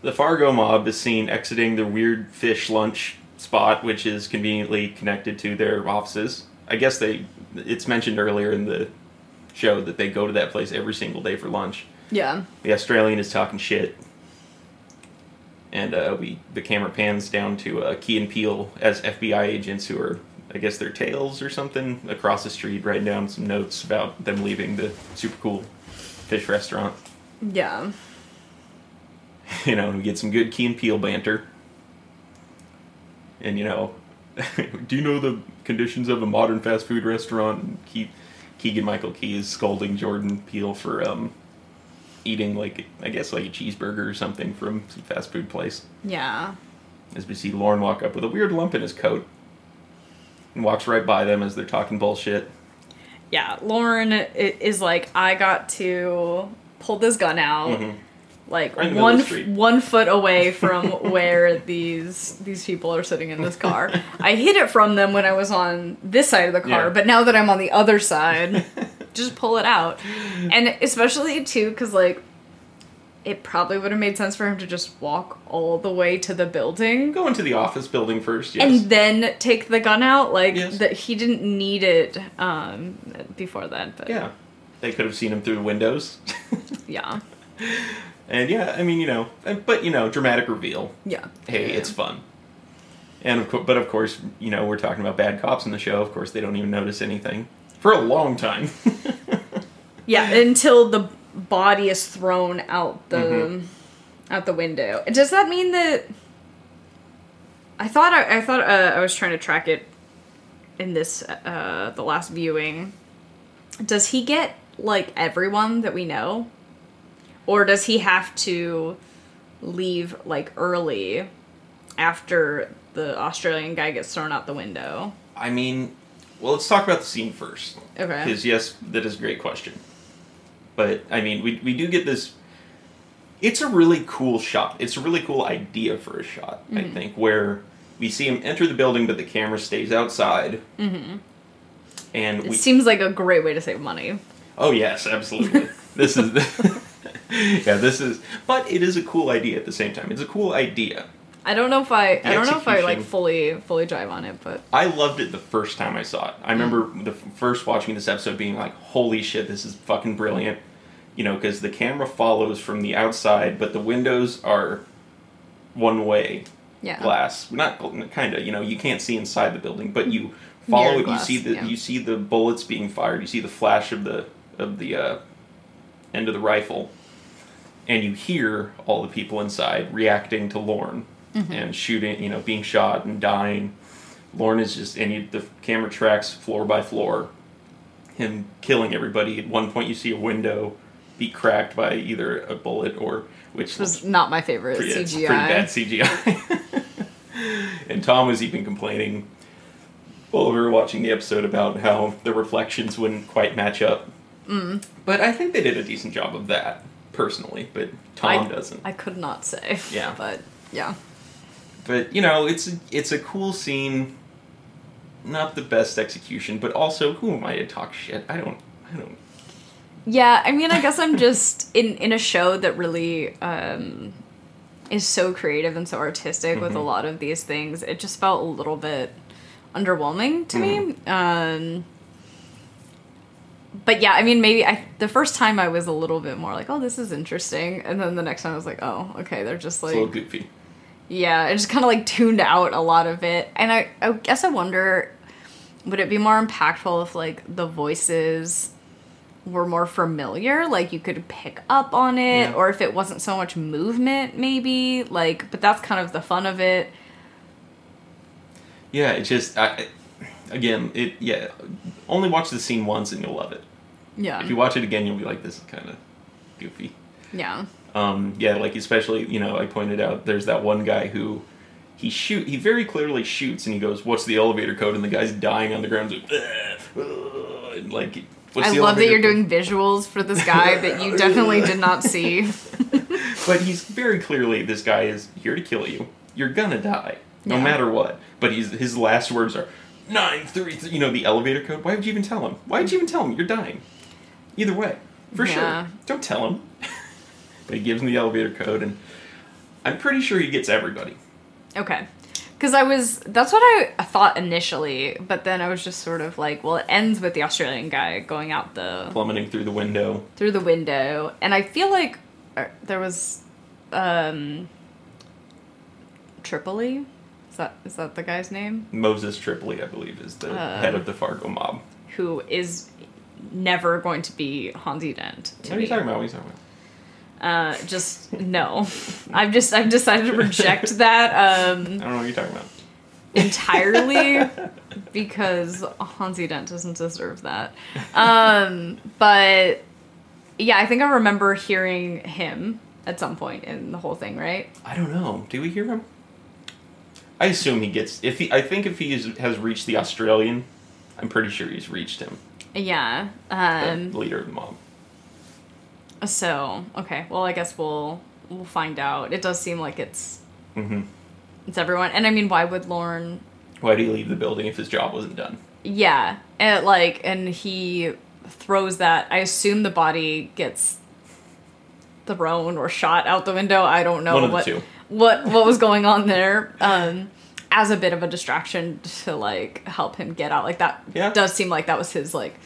the Fargo mob is seen exiting the weird fish lunch spot, which is conveniently connected to their offices. I guess they. It's mentioned earlier in the show that they go to that place every single day for lunch. Yeah. The Australian is talking shit, and uh, we the camera pans down to uh, Key and Peele as FBI agents who are, I guess, their tails or something across the street, writing down some notes about them leaving the super cool fish restaurant. Yeah. You know, and we get some good Key and Peele banter. And you know, do you know the conditions of a modern fast food restaurant? And Ke- Keegan Michael Key is scolding Jordan Peele for um, eating like I guess like a cheeseburger or something from some fast food place. Yeah. As we see Lorne walk up with a weird lump in his coat and walks right by them as they're talking bullshit. Yeah. Lorne is like, I got to pull this gun out. Mhm. Like Right in the middle one of the f- street. one foot away from where these these people are sitting in this car. I hid it from them when I was on this side of the car, Yeah. but now that I'm on the other side, just pull it out. And especially too, because like it probably would have made sense for him to just walk all the way to the building Go into the office building first, yes. and then take the gun out. Like Yes. that, he didn't need it um, before that. But yeah. They could have seen him through the windows. yeah. And yeah, I mean, you know, but you know, dramatic reveal. Yeah. Hey, Yeah. it's fun. And of course, but of course, you know, we're talking about bad cops in the show. Of course, they don't even notice anything for a long time. Yeah, until the body is thrown out the Mhm. out the window. Does that mean that? I thought I, I thought uh, I was trying to track it in this uh, the last viewing. Does he get like everyone that we know, or does he have to leave like early after the Australian guy gets thrown out the window? I mean, well, let's talk about the scene first. Okay. Because yes, that is a great question. But I mean, we we do get this. It's a really cool shot. It's a really cool idea for a shot. I Mm-hmm. think where we see him enter the building, but the camera stays outside. Mm-hmm. And It we. seems like a great way to save money. oh yes, absolutely. this is. The, yeah, this is. But it is a cool idea at the same time. It's a cool idea. I don't know if I The I don't know if I like fully fully drive on it, but I loved it the first time I saw it. I remember Mm. the first watching this episode being like, "Holy shit, this is fucking brilliant!" You know, because the camera follows from the outside, but the windows are one way yeah. glass. Not kind of. You know, you can't see inside the building, but you follow Mirror it. You see the yeah. you see the bullets being fired. You see the flash of the of the uh, end of the rifle, and you hear all the people inside reacting to Lorne Mm-hmm. and shooting. You know, being shot and dying. Lorne is just and you, the camera tracks floor by floor, him killing everybody. At one point, you see a window be cracked by either a bullet or which was not my favorite pretty, CGI. pretty bad CGI. and Tom was even complaining while we were watching the episode about how the reflections wouldn't quite match up. Mm. But I think they did a decent job of that, personally. But Tom I, doesn't. I could not say. Yeah. But yeah. But you know, it's it's a cool scene. Not the best execution, but also who am I to talk shit? I don't. I don't. Yeah, I mean I guess I'm just in in a show that really um is so creative and so artistic with a Mm-hmm. lot of these things. It just felt a little bit underwhelming to me. Mm-hmm. Um but yeah, I mean, maybe I the first time I was a little bit more like, "Oh, this is interesting," and then the next time I was like, "Oh, okay, they're just It's a like little goofy. Yeah, I just kind of like tuned out a lot of it. And I, I guess I wonder would it be more impactful if like the voices were more familiar? Like you could pick up on it, Yeah. or if it wasn't so much movement, maybe? Like, but that's kind of the fun of it. Yeah, it just. I, again, it yeah. Only watch the scene once and you'll love it. Yeah. If you watch it again, you'll be like, "This is kind of goofy." yeah. Um, yeah, like especially you know, I pointed out there's that one guy who he shoot he very clearly shoots and he goes, "What's the elevator code?" and the guy's dying on the ground, like, and like. I love that you're code?" doing visuals for this guy that you definitely did not see. But he's very clearly this guy is here to kill you. You're gonna die, no Yeah. matter what. But he's his last words are nine three three. You know the elevator code. Why would you even tell him? Why would you even tell him you're dying? Either way, for Yeah. sure. Don't tell him. but he gives him the elevator code, and I'm pretty sure he gets everybody. Okay. Because I was, that's what I thought initially, but then I was just sort of like, well, it ends with the Australian guy going out the plummeting through the window. through the window, and I feel like uh, there was um Tripoli. Is that is that the guy's name? Moses Tripoli, I believe, is the Uh. head of the Fargo mob. Who is never going to be Hanzee Dent? To What are me. you talking about? What are you talking about? Uh, just no. I've just I've decided to reject that um I don't know what you're talking about. entirely because Hanzee Dent doesn't deserve that. Um, but yeah, I think I remember hearing him at some point in the whole thing, right? I don't know. Do we hear him? I assume he gets. If he, I think if he is, has reached the Australian, I'm pretty sure he's reached him. Yeah. The Um, leader of the mob. So okay, well, I guess we'll we'll find out. It does seem like it's hmm it's everyone, and I mean, why would Lorne? Why did he leave the building if his job wasn't done? Yeah, and like, and he throws that. I assume the body gets thrown or shot out the window. I don't know One of the what what what was going on there. Um, as a bit of a distraction to like help him get out. Like that Yeah. does seem like that was his like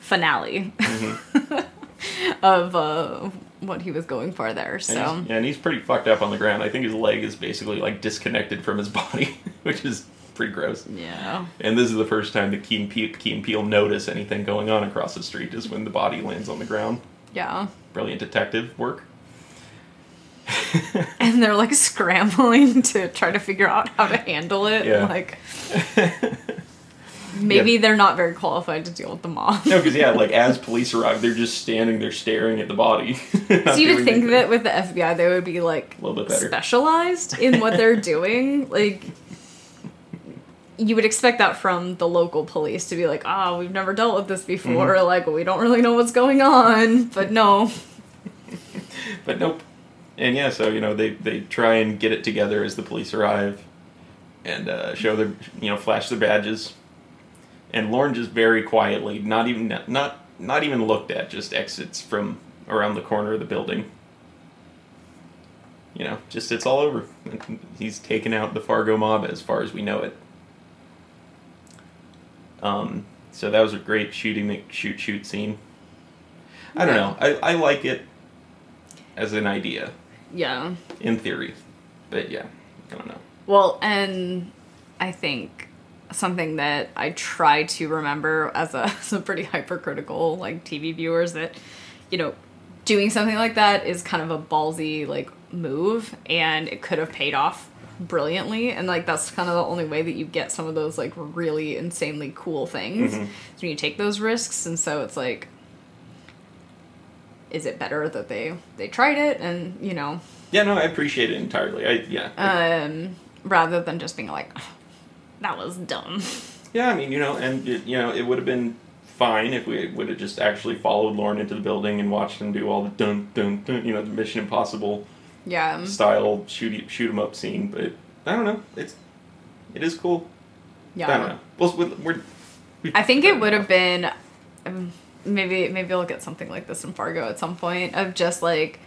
finale Mm-hmm. of uh what he was going for there. And So he's- yeah, and he's pretty fucked up on the ground. I think his leg is basically like disconnected from his body, which is pretty gross. yeah, And this is the first time that Key and, Pe- Key and Peele notice anything going on across the street is when the body lands on the ground. yeah. Brilliant detective work. And they're like scrambling to try to figure out how to handle it. Yeah. Like maybe Yeah. they're not very qualified to deal with the mob. No, because yeah, like as police arrive, they're just standing there staring at the body. So you would think that with the FBI they would be like A little bit better. specialized in what they're doing. Like you would expect that from the local police to be like, "Ah, we've never dealt with this before. Mm-hmm. Like we don't really know what's going on." But no. But nope. And yeah, so you know they they try and get it together as the police arrive, and uh, show their you know flash their badges, and Lorne just very quietly, not even not not even looked at, just exits from around the corner of the building. You know, just it's all over. He's taken out the Fargo mob as far as we know it. Um, so that was a great shooting shoot shoot scene. I don't know. I, I like it as an idea Yeah. in theory, but yeah, I don't know. Well, and I think something that I try to remember as a, a pretty hypercritical like TV viewers that you know doing something like that is kind of a ballsy like move and it could have paid off brilliantly and like that's kind of the only way that you get some of those like really insanely cool things Mhm. is when you take those risks and so it's like is it better that they they tried it and you know Yeah, no, I appreciate it entirely. I yeah, um, rather than just being like, that was dumb. yeah. I mean, you know, and it, you know, it would have been fine if we would have just actually followed Lorne into the building and watched him do all the dun dun dun, you know, the Mission Impossible Yeah. style shoot shoot 'em up scene. But I don't know. It's it is cool. I don't Yeah. know. Well, we're, we're we- I think it would have been um, maybe maybe I'll get something like this in Fargo at some point of just like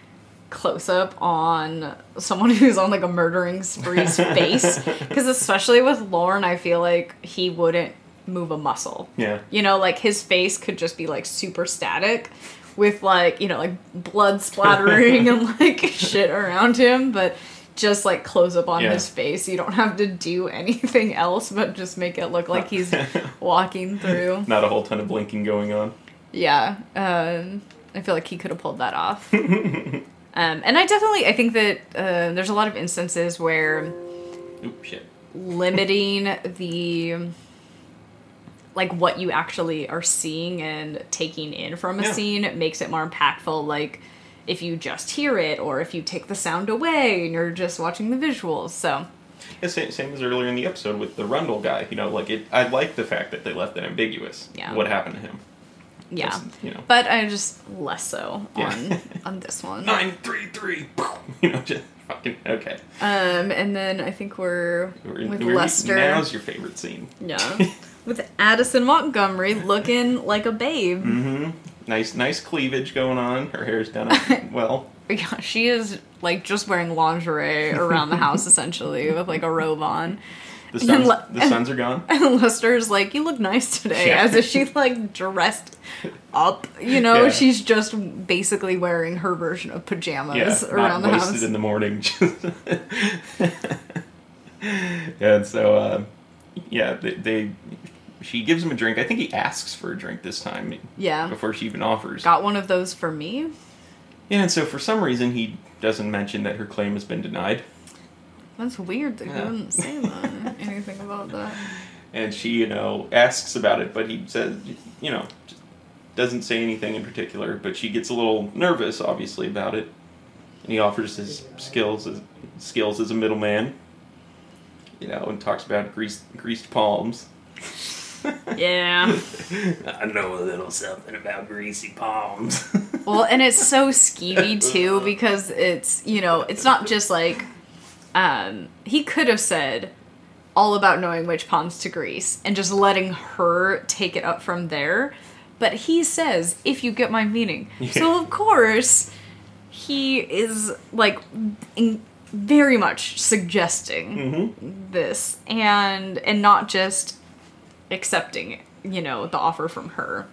close up on someone who's on like a murdering spree's face because especially with Lorne I feel like he wouldn't move a muscle. Yeah. You know, like his face could just be like super static with like, you know, like blood splattering and like shit around him, but just like close up on Yeah. his face. You don't have to do anything else but just make it look like he's walking through. Not a whole ton of blinking going on. Yeah. Um I feel like he could have pulled that off. Um and I definitely I think that uh, there's a lot of instances where Oop, shit. limiting the like what you actually are seeing and taking in from a Yeah. scene makes it more impactful like if you just hear it or if you take the sound away and you're just watching the visuals so Yeah, same, same as earlier in the episode with the Rundle guy. You know, like it. I like the fact that they left it ambiguous. Yeah. What happened to him? Yeah you know. but i just less so Yeah. on on this one Nine three three. You know, just fucking okay. um and then i think we're We're- with we're- lester Now's your favorite scene. yeah with addison montgomery looking like a babe Mm-hmm. Nice, nice cleavage going on. Her hair's done up well. Yeah, she is like just wearing lingerie around the house essentially with like a robe on. The sons, le- the sons are gone. And Lester's like, "You look nice today," Yeah. as if she's like dressed up. You know, Yeah. she's just basically wearing her version of pajamas Yeah, around not the house. in the morning. yeah, and so uh, yeah, they, they she gives him a drink. I think he asks for a drink this time yeah, before she even offers. got one of those for me. Yeah, and so for some reason he doesn't mention that her claim has been denied, That's weird that Yeah. he wouldn't say that. anything about that. and she you know asks about it, but he says you know doesn't say anything in particular. But she gets a little nervous, obviously, about it, and he offers his skills as skills as a middleman. You know, and talks about greased greased palms. Yeah. I know a little something about greasy palms. Well, and it's so skeevy too uh-huh. because it's you know it's not just like um he could have said all about knowing which palms to grease and just letting her take it up from there, but he says if you get my meaning. So of course he is like in, very much suggesting hmm this and and not just accepting you know the offer from her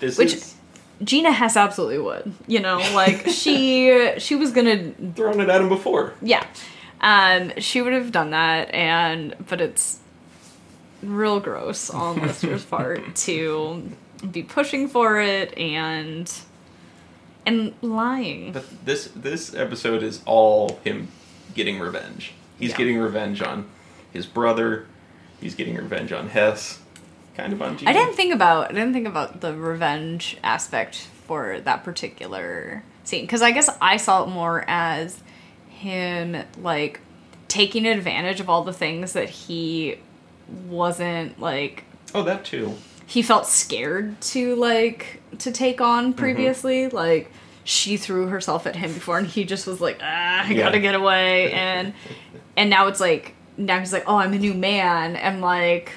This Which- is Gina Hess absolutely would. You know, like she she was gonna Thrown it at him before. yeah. Um she would have done that and but it's real gross on Lester's part to be pushing for it and and lying. But this this episode is all him getting revenge. He's Yeah. getting revenge on his brother. He's getting revenge on Hess. Kind of on Gina. I didn't think about I didn't think about the revenge aspect for that particular scene because I guess I saw it more as him like taking advantage of all the things that he wasn't like Oh, that too. he felt scared to like to take on previously like she threw herself at him before and he just was like ah, i Yeah. gotta get away and and now it's like now he's like oh i'm a new man and like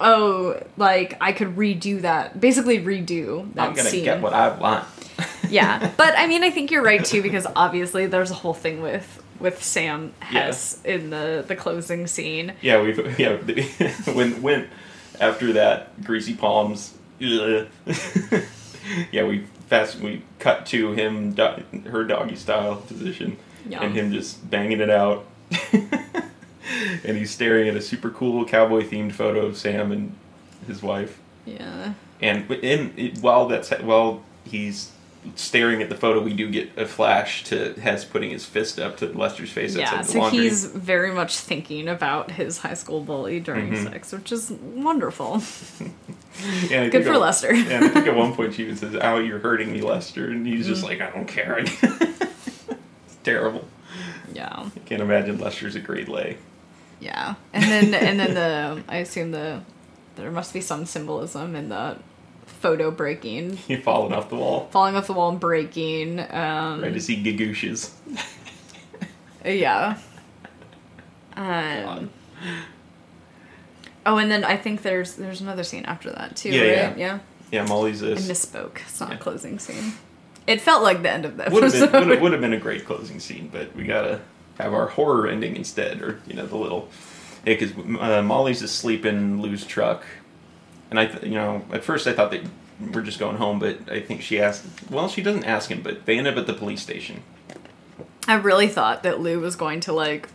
oh like i could redo that basically redo that I'm gonna scene get what I want. yeah but i mean i think you're right too because obviously there's a whole thing with with sam Yeah. hess in the the closing scene Yeah, we yeah when when after that greasy palms. yeah, we fast we cut to him do, her doggy style position Yeah. and him just banging it out. and he's staring at a super cool cowboy themed photo of Sam and his wife. yeah And in it, while that's while he's staring at the photo, we do get a flash to Hess putting his fist up to Lester's face Yeah, so laundry. he's very much thinking about his high school bully during Mhm. sex, which is wonderful. Yeah, Good for at- Lester. Yeah, I think at one point she even says, "Ow, you're hurting me, Lester," and he's Mm-hmm. just like, "I don't care." it's terrible. Yeah, I can't imagine Lester's a grade lay. yeah, and then and then the I assume the there must be some symbolism in the photo breaking, He falling off the wall falling off the wall and breaking. Um, right as he gagooshes. Yeah. Um, oh, and then I think there's there's another scene after that too, Yeah, right? yeah. Yeah. Yeah, Molly's I this. misspoke. It's not Yeah. a closing scene. It felt like the end of the Would have episode. been would have, would have been a great closing scene, but we gotta have our horror ending instead, or you know the little. Yeah, because uh, Molly's asleep in Lou's truck, and I, th- you know, at first I thought they were just going home, but I think she asked. Well, she doesn't ask him, but they end up at the police station. I really thought that Lou was going to like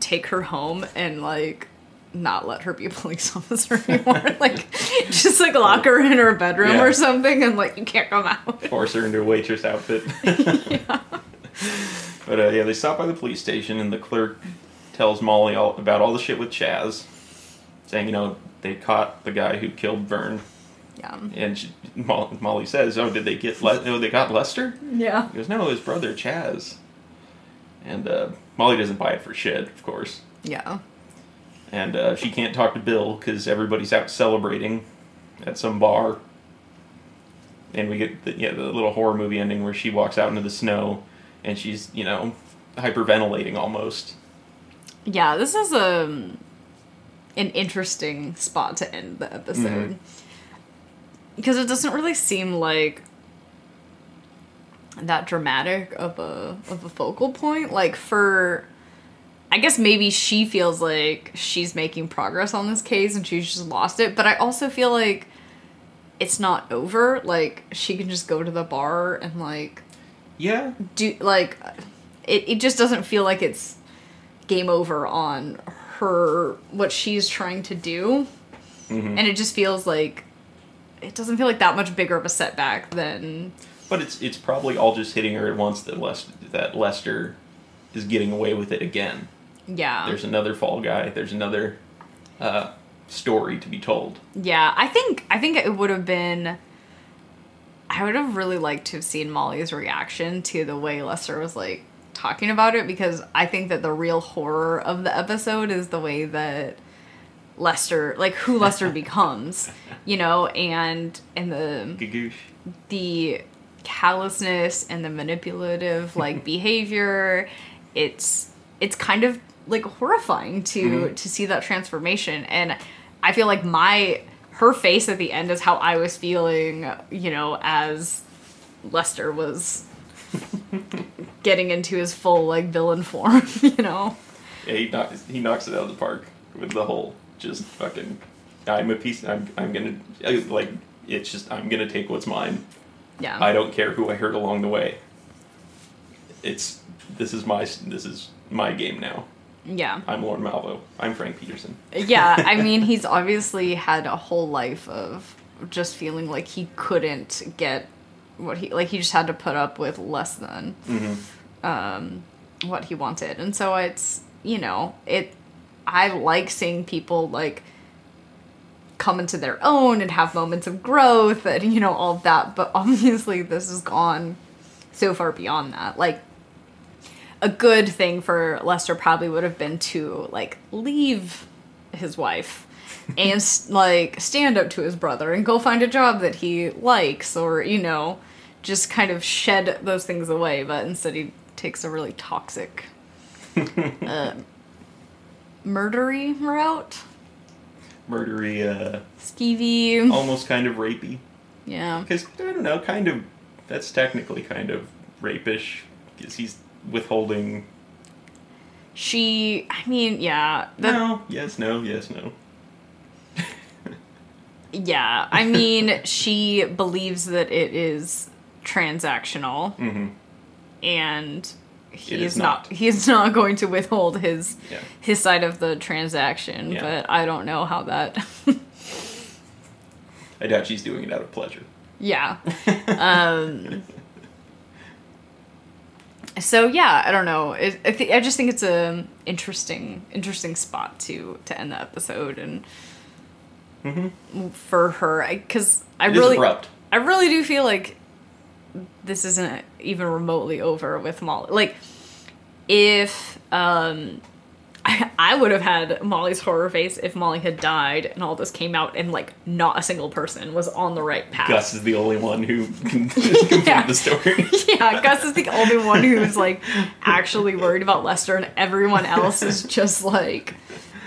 take her home and like not let her be a police officer anymore. like just like lock her in her bedroom Yeah. or something and like you can't come out. force her into a waitress outfit. yeah. But uh, yeah, they stop by the police station, and the clerk tells Molly all about all the shit with Chaz, saying, you know, they caught the guy who killed Vern, Yeah. and she, Molly says, "Oh, did they get? Le- oh, they got Lester?" Yeah. He goes, "No, his brother Chaz." And uh, Molly doesn't buy it for shit, of course, Yeah. and uh, she can't talk to Bill because everybody's out celebrating at some bar. And we get the, yeah the little horror movie ending where she walks out into the snow, and she's you know hyperventilating almost. Yeah, this is a an interesting spot to end the episode. Mm-hmm. Because it doesn't really seem like that dramatic of a of a focal point. Like for I guess maybe she feels like she's making progress on this case and she's just lost it, but I also feel like it's not over. Like she can just go to the bar and like Yeah, do like it, it just doesn't feel like it's game over on her what she's trying to do Mhm. and it just feels like it doesn't feel like that much bigger of a setback than but it's it's probably all just hitting her at once that Lester that Lester is getting away with it again. yeah There's another fall guy. There's another uh, story to be told. yeah i think i think it would have been i would have really liked to have seen molly's reaction to the way lester was like talking about it because i think that the real horror of the episode is the way that lester like who lester becomes you know and and the Gagoosh. the callousness and the manipulative like behavior. It's it's kind of like horrifying to mm-hmm. to see that transformation. And i feel like my her face at the end is how i was feeling you know as lester was getting into his full like villain form you know Yeah, he knocks he knocks it out of the park with the whole just fucking. I'm a piece. I'm I'm gonna uh, like. It's just I'm gonna take what's mine. Yeah. I don't care who I hurt along the way. It's this is my this is my game now. yeah. I'm Lorne Malvo. I'm Frank Peterson. Yeah, I mean, he's obviously had a whole life of just feeling like he couldn't get what he like he just had to put up with less than Mm-hmm. um what he wanted. And so it's, you know, it I like seeing people like come into their own and have moments of growth and you know all that, but obviously this has gone so far beyond that. Like a good thing for Lester probably would have been to like leave his wife and like stand up to his brother and go find a job that he likes or you know just kind of shed those things away but instead he takes a really toxic uh, murdery route Murdery, uh, skeevy almost kind of rapey. yeah Because I don't know, kind of. That's technically kind of rapish. Because he's withholding. she i mean yeah that, no. Yes. No. Yes. No. Yeah i mean she believes that it is transactional Mm-hmm. and he is not. not. he is not going to withhold his Yeah. his side of the transaction Yeah. but i don't know how that I doubt she's doing it out of pleasure. yeah um so yeah i don't know it, I, th- I just think it's a interesting interesting spot to to end the episode and Mm-hmm. for her because i really abrupt. I really do feel like this isn't even remotely over with Molly. Like, if um, I, I would have had Molly's horror face if Molly had died and all this came out and like not a single person was on the right path. Gus is the only one who can complete Yeah. the story. yeah, Gus is the only one who's like actually worried about Lester, and everyone else is just like,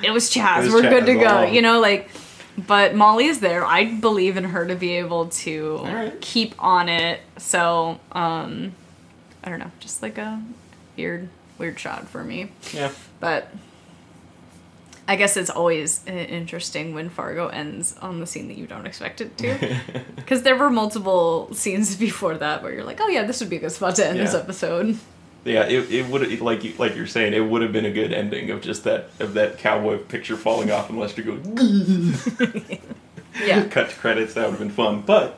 it was Chaz, It was we're good to go. along. You know, like, but Molly is there. I believe in her to be able to right. keep on it. So, um, I don't know, just like a weird, weird shot for me. yeah. But I guess it's always interesting when Fargo ends on the scene that you don't expect it to. Because there were multiple scenes before that where you're like, oh yeah, this would be a good spot to end this episode. Yeah, it, it would like you like you're saying it would have been a good ending of just that of that cowboy picture falling off and Lester goes Yeah. cut to credits that would have been fun but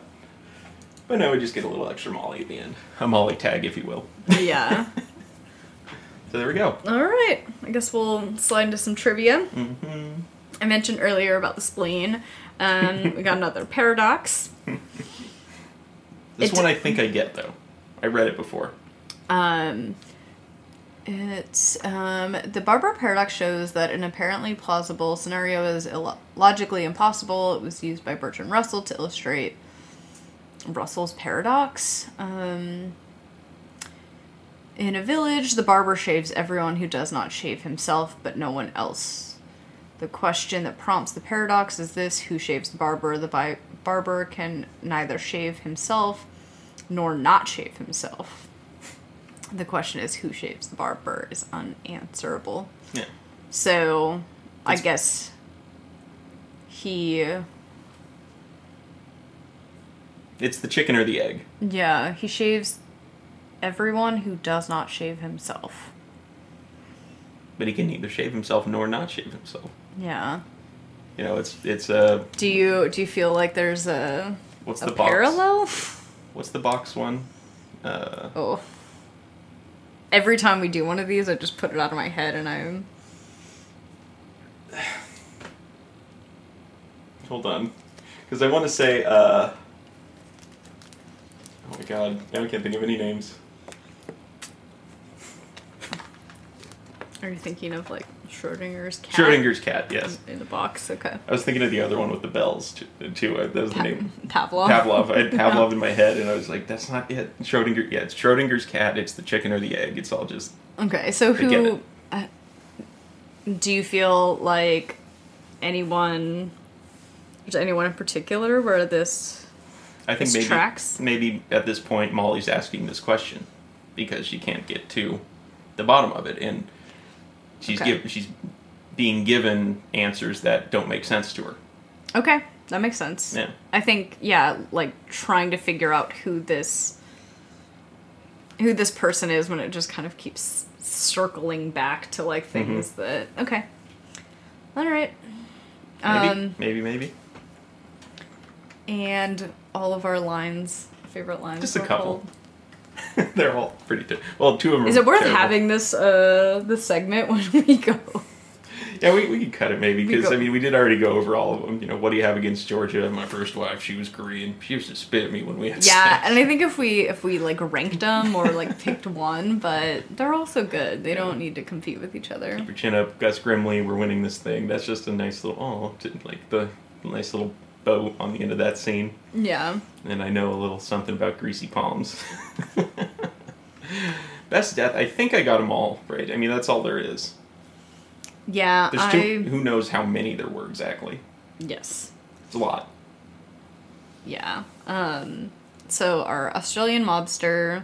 but now we just get a little extra Molly at the end a Molly tag if you will yeah. so there we go All right. I guess we'll slide into some trivia. hmm I mentioned earlier about the spleen. Um, we got another paradox. this It- one I think I get though I read it before Um, it's um, the Barber paradox shows that an apparently plausible scenario is illo- logically impossible. It was used by Bertrand Russell to illustrate Russell's paradox. Um, in a village, the barber shaves everyone who does not shave himself, but no one else. The question that prompts the paradox is this who shaves the barber? The bi- barber can neither shave himself nor not shave himself. The question is who shaves the barber is unanswerable. yeah So, I guess he, it's the chicken or the egg yeah, he shaves everyone who does not shave himself. but he can neither shave himself nor not shave himself Yeah. you know it's it's uh Do you do you feel like there's a what's a the box parallel? what's the box one uh Oh. Every time we do one of these, I just put it out of my head and I'm Hold on. Because I want to say, uh. Oh my god, now I can't think of any names. Are you thinking of like Schrodinger's cat? Schrodinger's cat, yes. In the box, okay. I was thinking of the other one with the bells, too. too. Uh, That was the Pa- name. Pavlov. Pavlov. I had Pavlov in my head, and I was like, that's not it. Schrodinger, yeah, it's Schrodinger's cat, it's the chicken or the egg. It's all just. Okay, so who uh, do you feel like anyone? Is anyone in particular where this? I think This maybe. tracks? Maybe at this point, Molly's asking this question because she can't get to the bottom of it, and she's Okay. give, she's being given answers that don't make sense to her. Okay, That makes sense. Yeah. I think yeah, like trying to figure out who this who this person is when it just kind of keeps circling back to like Mm-hmm. things that okay. All right. Maybe, Um maybe, maybe. and all of our lines, favorite lines. Just a couple. pulled. They're all pretty. Ter- well, two of them. Is it worth terrible. having this uh this segment when we go? Yeah, we, we could cut it maybe because I mean we did already go over all of them. You know, what do you have against Georgia? My first wife, she was Korean. She used to spit at me when we had Yeah, sex. and I think if we if we like ranked them or like picked one, but they're also good. They don't need to compete with each other. Keep your chin up, Gus Grimly. We're winning this thing. That's just a nice little oh, like the nice little on the end of that scene. Yeah. And I know a little something about greasy palms. Best death. I think I got them all right. I mean, that's all there is. Yeah, There's I two. Who knows how many there were exactly? yes. It's a lot. Yeah. Um so our Australian mobster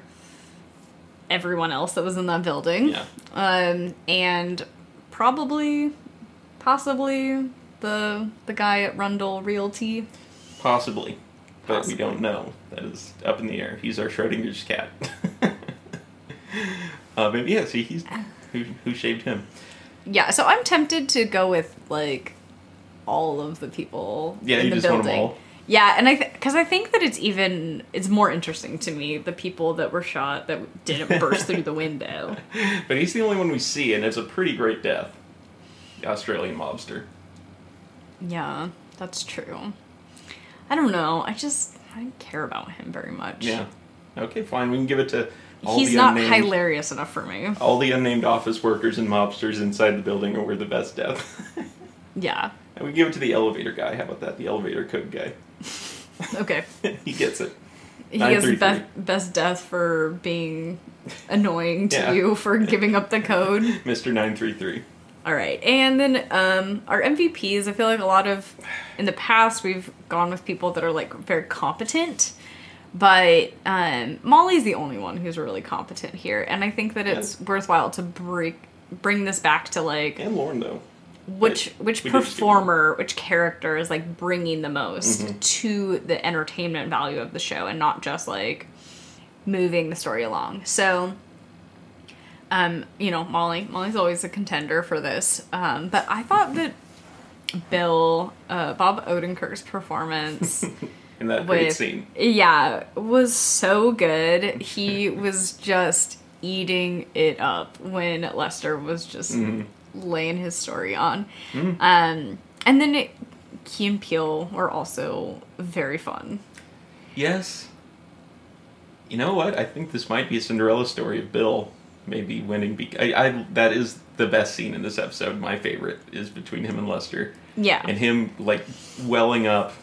everyone else that was in that building. Yeah. Um and probably possibly the the guy at Rundle Realty. Possibly, but we don't know. That is up in the air. He's our Schrodinger's cat. uh, but yeah, see, he's who who shaved him. Yeah, so I'm tempted to go with like all of the people Yeah, in you the just want building. them all. Yeah, and I because I think that it's even it's more interesting to me the people that were shot that didn't burst through the window. But he's the only one we see, and it's a pretty great death. The Australian mobster. Yeah, that's true. I don't know. I just I don't care about him very much. Yeah. Okay, fine. We can give it to all He's the not unnamed, hilarious enough for me. all the unnamed office workers and mobsters inside the building are the best death. Yeah. and we give it to the elevator guy. How about that? The elevator code guy. Okay. he gets it. He has the best best death for being annoying to Yeah. you for giving up the code. Mr. 933. All right, and then um, our MVPs. I feel like a lot of in the past we've gone with people that are like very competent, but um, Molly's the only one who's really competent here, and I think that it's worthwhile to break bring this back to like And Lorne, though. which which we did just do one. performer, which character is like bringing the most Mm-hmm. to the entertainment value of the show, and not just like moving the story along. So, um, you know, Molly, Molly's always a contender for this. Um, but I thought that Bill, uh, Bob Odenkirk's performance. In that great with scene. yeah was so good he was just eating it up when lester was just Mm-hmm. laying his story on um and then it, key and peele were also very fun Yes. You know what? I think this might be a Cinderella story of Bill maybe winning. Be- I, I that is the best scene in this episode. My favorite is between him and Lester, yeah and him like welling up.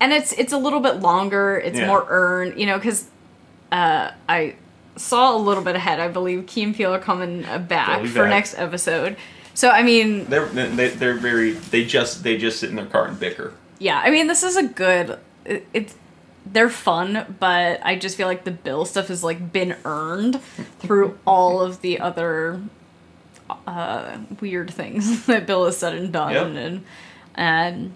and it's it's a little bit longer it's Yeah. more earned you know because uh i saw a little bit ahead i believe key and peele are coming uh, back for back. next episode so i mean They're they, they're very they just they just sit in their car and bicker. Yeah, I mean, this is a good. It, it's they're fun, but I just feel like the Bill stuff has like been earned through all of the other uh, weird things that Bill has said and done, Yep. and and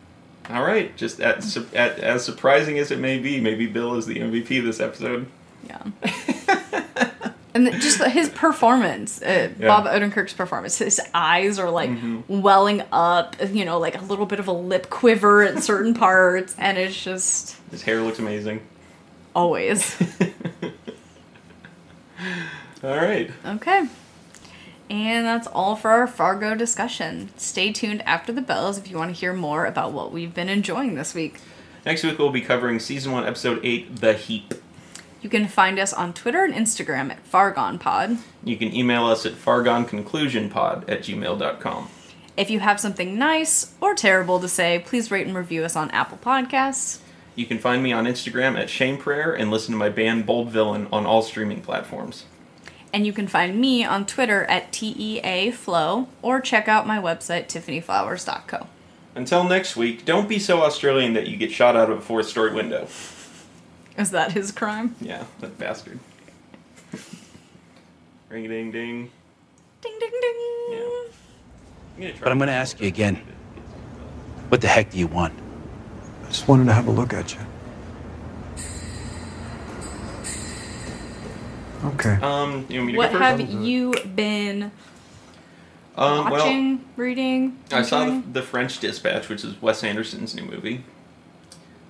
All right, just at, su- at, as surprising as it may be, maybe Bill is the MVP this episode. yeah. And just his performance, uh, Yeah. Bob Odenkirk's performance, his eyes are like Mm-hmm. welling up, you know, like a little bit of a lip quiver at certain parts, and it's just His hair looks amazing. always All right. Okay. And that's all for our Fargo discussion. Stay tuned after the bells if you want to hear more about what we've been enjoying this week. Next week we'll be covering season one, episode eight, The Heap. You can find us on Twitter and Instagram at FargonPod. You can email us at fargonconclusionpod at gmail.com. If you have something nice or terrible to say, please rate and review us on Apple Podcasts. You can find me on Instagram at Shame Prayer and listen to my band Bold Villain on all streaming platforms. And you can find me on Twitter at TEAFlow or check out my website, tiffanyflowers.co. Until next week, don't be so Australian that you get shot out of a fourth story window. Is that his crime? Yeah, that bastard. Ring a ding ding. Ding, ding, ding. Yeah. I'm gonna try But I'm going to ask you again what the heck do you want? I just wanted to have a look at you. Okay. Um, you want me to What go first? have you been um, well, watching, reading? I saw the, enjoying? the French Dispatch, which is Wes Anderson's new movie.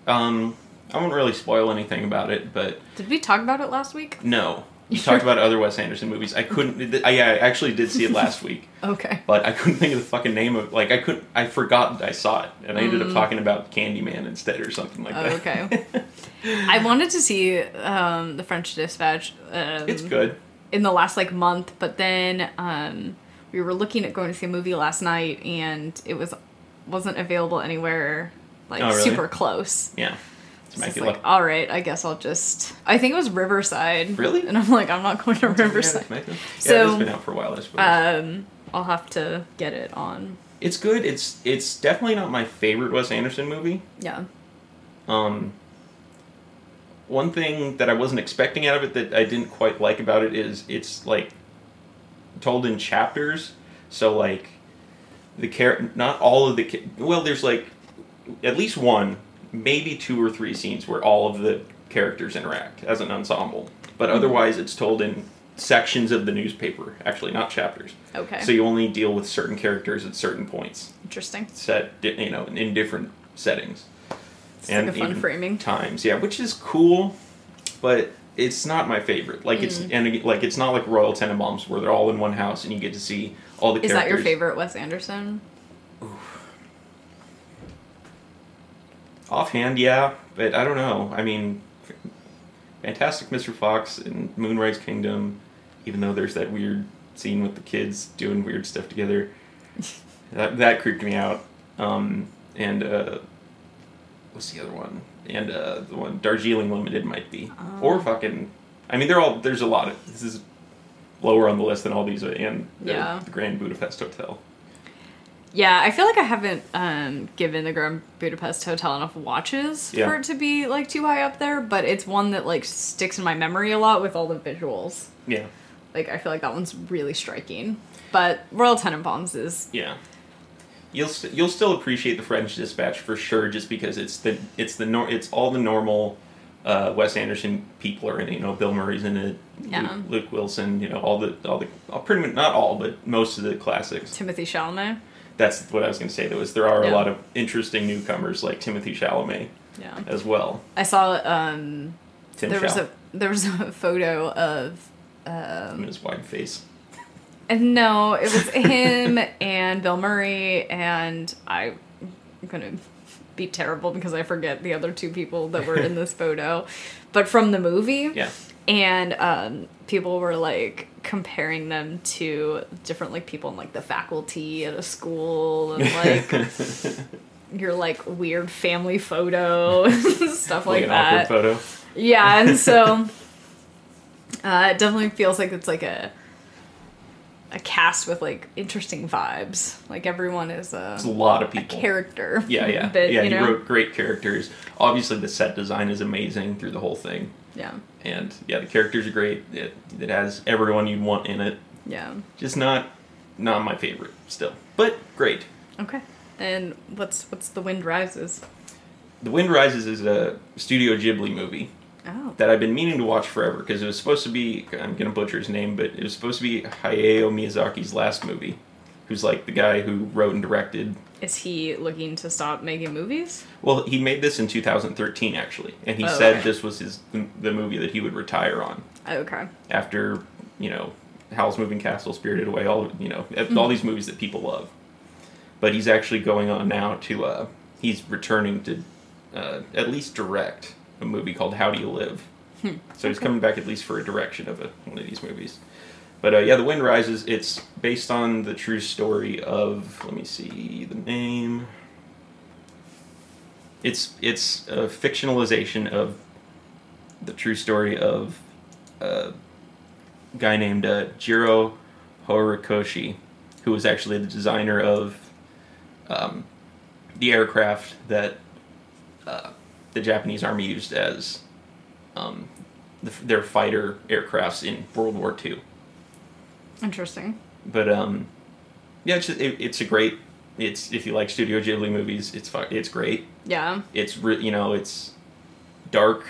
Um, I won't really spoil anything about it, but Did we talk about it last week? no. Sure. talked about other Wes Anderson movies. I couldn't. I, yeah, I actually did see it last week, Okay. but I couldn't think of the fucking name of. Like, I couldn't. I forgot I saw it, and I ended up talking about Candyman instead or something like Mm. Oh, that. okay. I wanted to see um, the French Dispatch. Um, it's good. in the last like month, but then um, we were looking at going to see a movie last night, and it was wasn't available anywhere like Oh, really? super close. Yeah, Temecula. like, all right, I guess I'll just. I think it was Riverside. Really? And I'm like, I'm not going to Riverside. Yeah, So, it's been out for a while, I suppose. Um, I'll have to get it on. it's good. It's it's definitely not my favorite Wes Anderson movie. Yeah. Um, one thing that I wasn't expecting out of it that I didn't quite like about it is it's like told in chapters. So like the char- not all of the well, there's like at least one, maybe two or three scenes where all of the characters interact as an ensemble. But otherwise, it's told in sections of the newspaper. Actually, not chapters. Okay. So you only deal with certain characters at certain points Interesting. set you know in different settings It's like a fun framing. times yeah which is cool but it's not my favorite like it's Mm. and like it's not like royal tenenbaums where they're all in one house and you get to see all the Is characters that your favorite Wes Anderson? Offhand yeah but i don't know. I mean fantastic mr fox and moonrise kingdom even though there's that weird scene with the kids doing weird stuff together that, that creeped me out. Um, and uh, what's the other one? And uh, the one darjeeling limited might be. Or fucking i mean they're all there's a lot of this is lower on the list than all these uh, and Yeah. the grand budapest hotel Yeah, I feel like I haven't um, given the Grand Budapest Hotel enough watches Yeah. for it to be like too high up there, but it's one that like sticks in my memory a lot with all the visuals. yeah Like I feel like that one's really striking. But Royal Tenenbaums is Yeah. You'll st- you'll still appreciate the French Dispatch for sure, just because it's the it's the nor- it's all the normal uh, Wes Anderson people are in it. You know, Bill Murray's in it, Yeah. Luke, Luke Wilson. You know, all the all the all, pretty much not all, but most of the classics. Timothy Chalamet. That's what I was going to say. There was there are Yeah. a lot of interesting newcomers like Timothy Chalamet Yeah. as well. I saw um Tim there was a there was a photo of and his wide face. and no, it was him and Bill Murray and I I'm gonna be terrible because I forget the other two people that were in this photo. But from the movie, Yeah. and um, people were like comparing them to different like people in like the faculty at a school and like your like weird family photo stuff like, like an that photo. yeah and so uh, it definitely feels like it's like a a cast with like interesting vibes like everyone is a, It's a lot of people. character Yeah, yeah, but, yeah. you he know wrote great characters. Obviously, the set design is amazing through the whole thing. yeah and yeah, the characters are great. It it has everyone you'd want in it. yeah Just not not my favorite still, but great. okay and what's what's the wind rises The Wind Rises is a Studio Ghibli movie oh that I've been meaning to watch forever because it was supposed to be I'm gonna butcher his name, but it was supposed to be Hayao Miyazaki's last movie. Who's like the guy who wrote and directed. Is he looking to stop making movies? Well, he made this in 2013 actually, and he Oh, said okay. this was his the movie that he would retire on. Okay. after you know Howl's Moving Castle, Spirited Away, all you know Hmm. all these movies that people love. But he's actually going on now to uh, he's returning to uh, at least direct a movie called How Do You Live. So he's coming back at least for a direction of a, one of these movies. But uh, yeah, The Wind Rises. It's based on the true story of let me see the name. It's it's a fictionalization of the true story of a guy named uh, Jiro Horikoshi, who was actually the designer of um, the aircraft that uh, the Japanese army used as um, the, their fighter aircrafts in World War II. Interesting. But um, yeah, it's, it, it's a great It's if you like Studio Ghibli movies, it's it's great. Yeah. It's re- you know it's dark.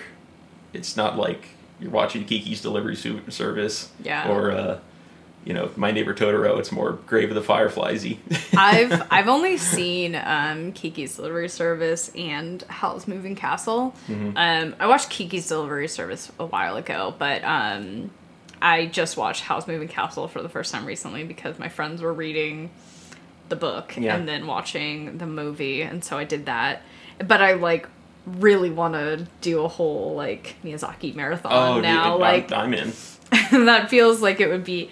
It's not like you're watching Kiki's Delivery Service. Yeah. Or uh, you know My Neighbor Totoro. It's more Grave of the Firefliesy. I've I've only seen um, Kiki's Delivery Service and Howl's Moving Castle. Mm-hmm. Um, I watched Kiki's Delivery Service a while ago, but um, I just watched Howl's Moving Castle for the first time recently because my friends were reading the book Yeah. and then watching the movie, and so I did that. But I like really want to do a whole like Miyazaki marathon oh, now. dude, like I'm, I'm in. that feels like it would be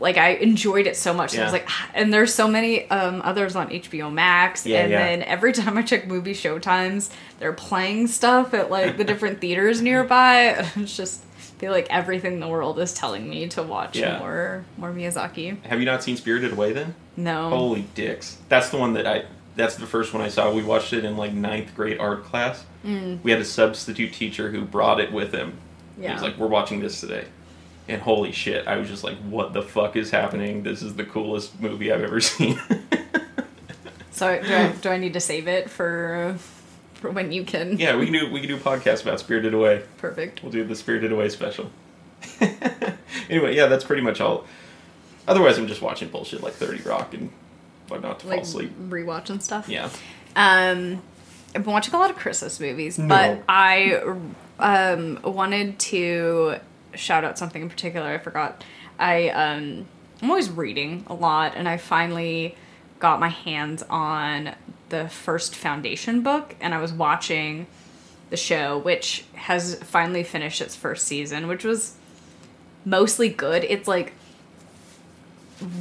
like I enjoyed it so much. I Yeah. was like, "Ah," and there's so many um, others on HBO Max, Yeah, and yeah. then every time I check movie showtimes, they're playing stuff at like the different theaters nearby. It's just I feel like everything in the world is telling me to watch Yeah. more more Miyazaki. Have you not seen Spirited Away then? No, Holy dicks! That's the one that I. That's the first one I saw. We watched it in like ninth grade art class. Mm. We had a substitute teacher who brought it with him. Yeah. He was like, "We're watching this today," and holy shit! I was just like, "What the fuck is happening? This is the coolest movie I've ever seen." so do I, do I need to save it for for when you can? yeah, we can do we can do a podcast about Spirited Away. perfect. We'll do the Spirited Away special. anyway, yeah, that's pretty much all. Otherwise, I'm just watching bullshit like Thirty Rock and whatnot to Like fall asleep. rewatch and stuff. Yeah. Um, I've been watching a lot of Christmas movies, No. but I um wanted to shout out something in particular. I forgot. I um I'm always reading a lot, and I finally got my hands on the first Foundation book, and I was watching the show, which has finally finished its first season, which was mostly good. It's like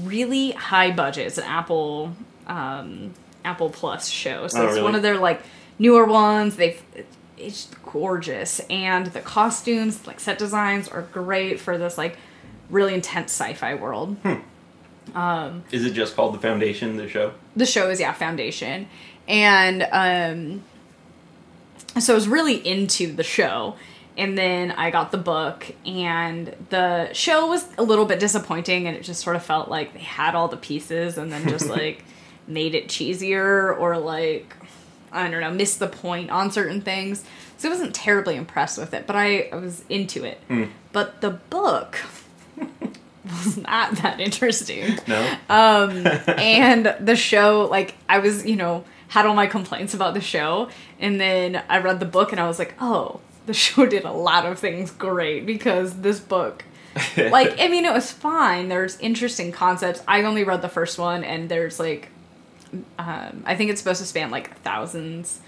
really high budget. It's an Apple um, Apple Plus show, so Oh, it's really? one of their like newer ones. They've it's gorgeous, and the costumes, like set designs, are great for this like really intense sci-fi world. Is it just called The Foundation, the show? the show is yeah foundation. And um so i was really into the show. And then i got the book and the show was a little bit disappointing and it just sort of felt like they had all the pieces and then just like made it cheesier or like i don't know missed the point on certain things. So i wasn't terribly impressed with it but i, I was into it. But the book was not that interesting. No. um and the show like i was you know had all my complaints about the show. And then i read the book and i was like oh the show did a lot of things great because this book like i mean it was fine. There's interesting concepts. I only read the first one and there's like um i think it's supposed to span like thousands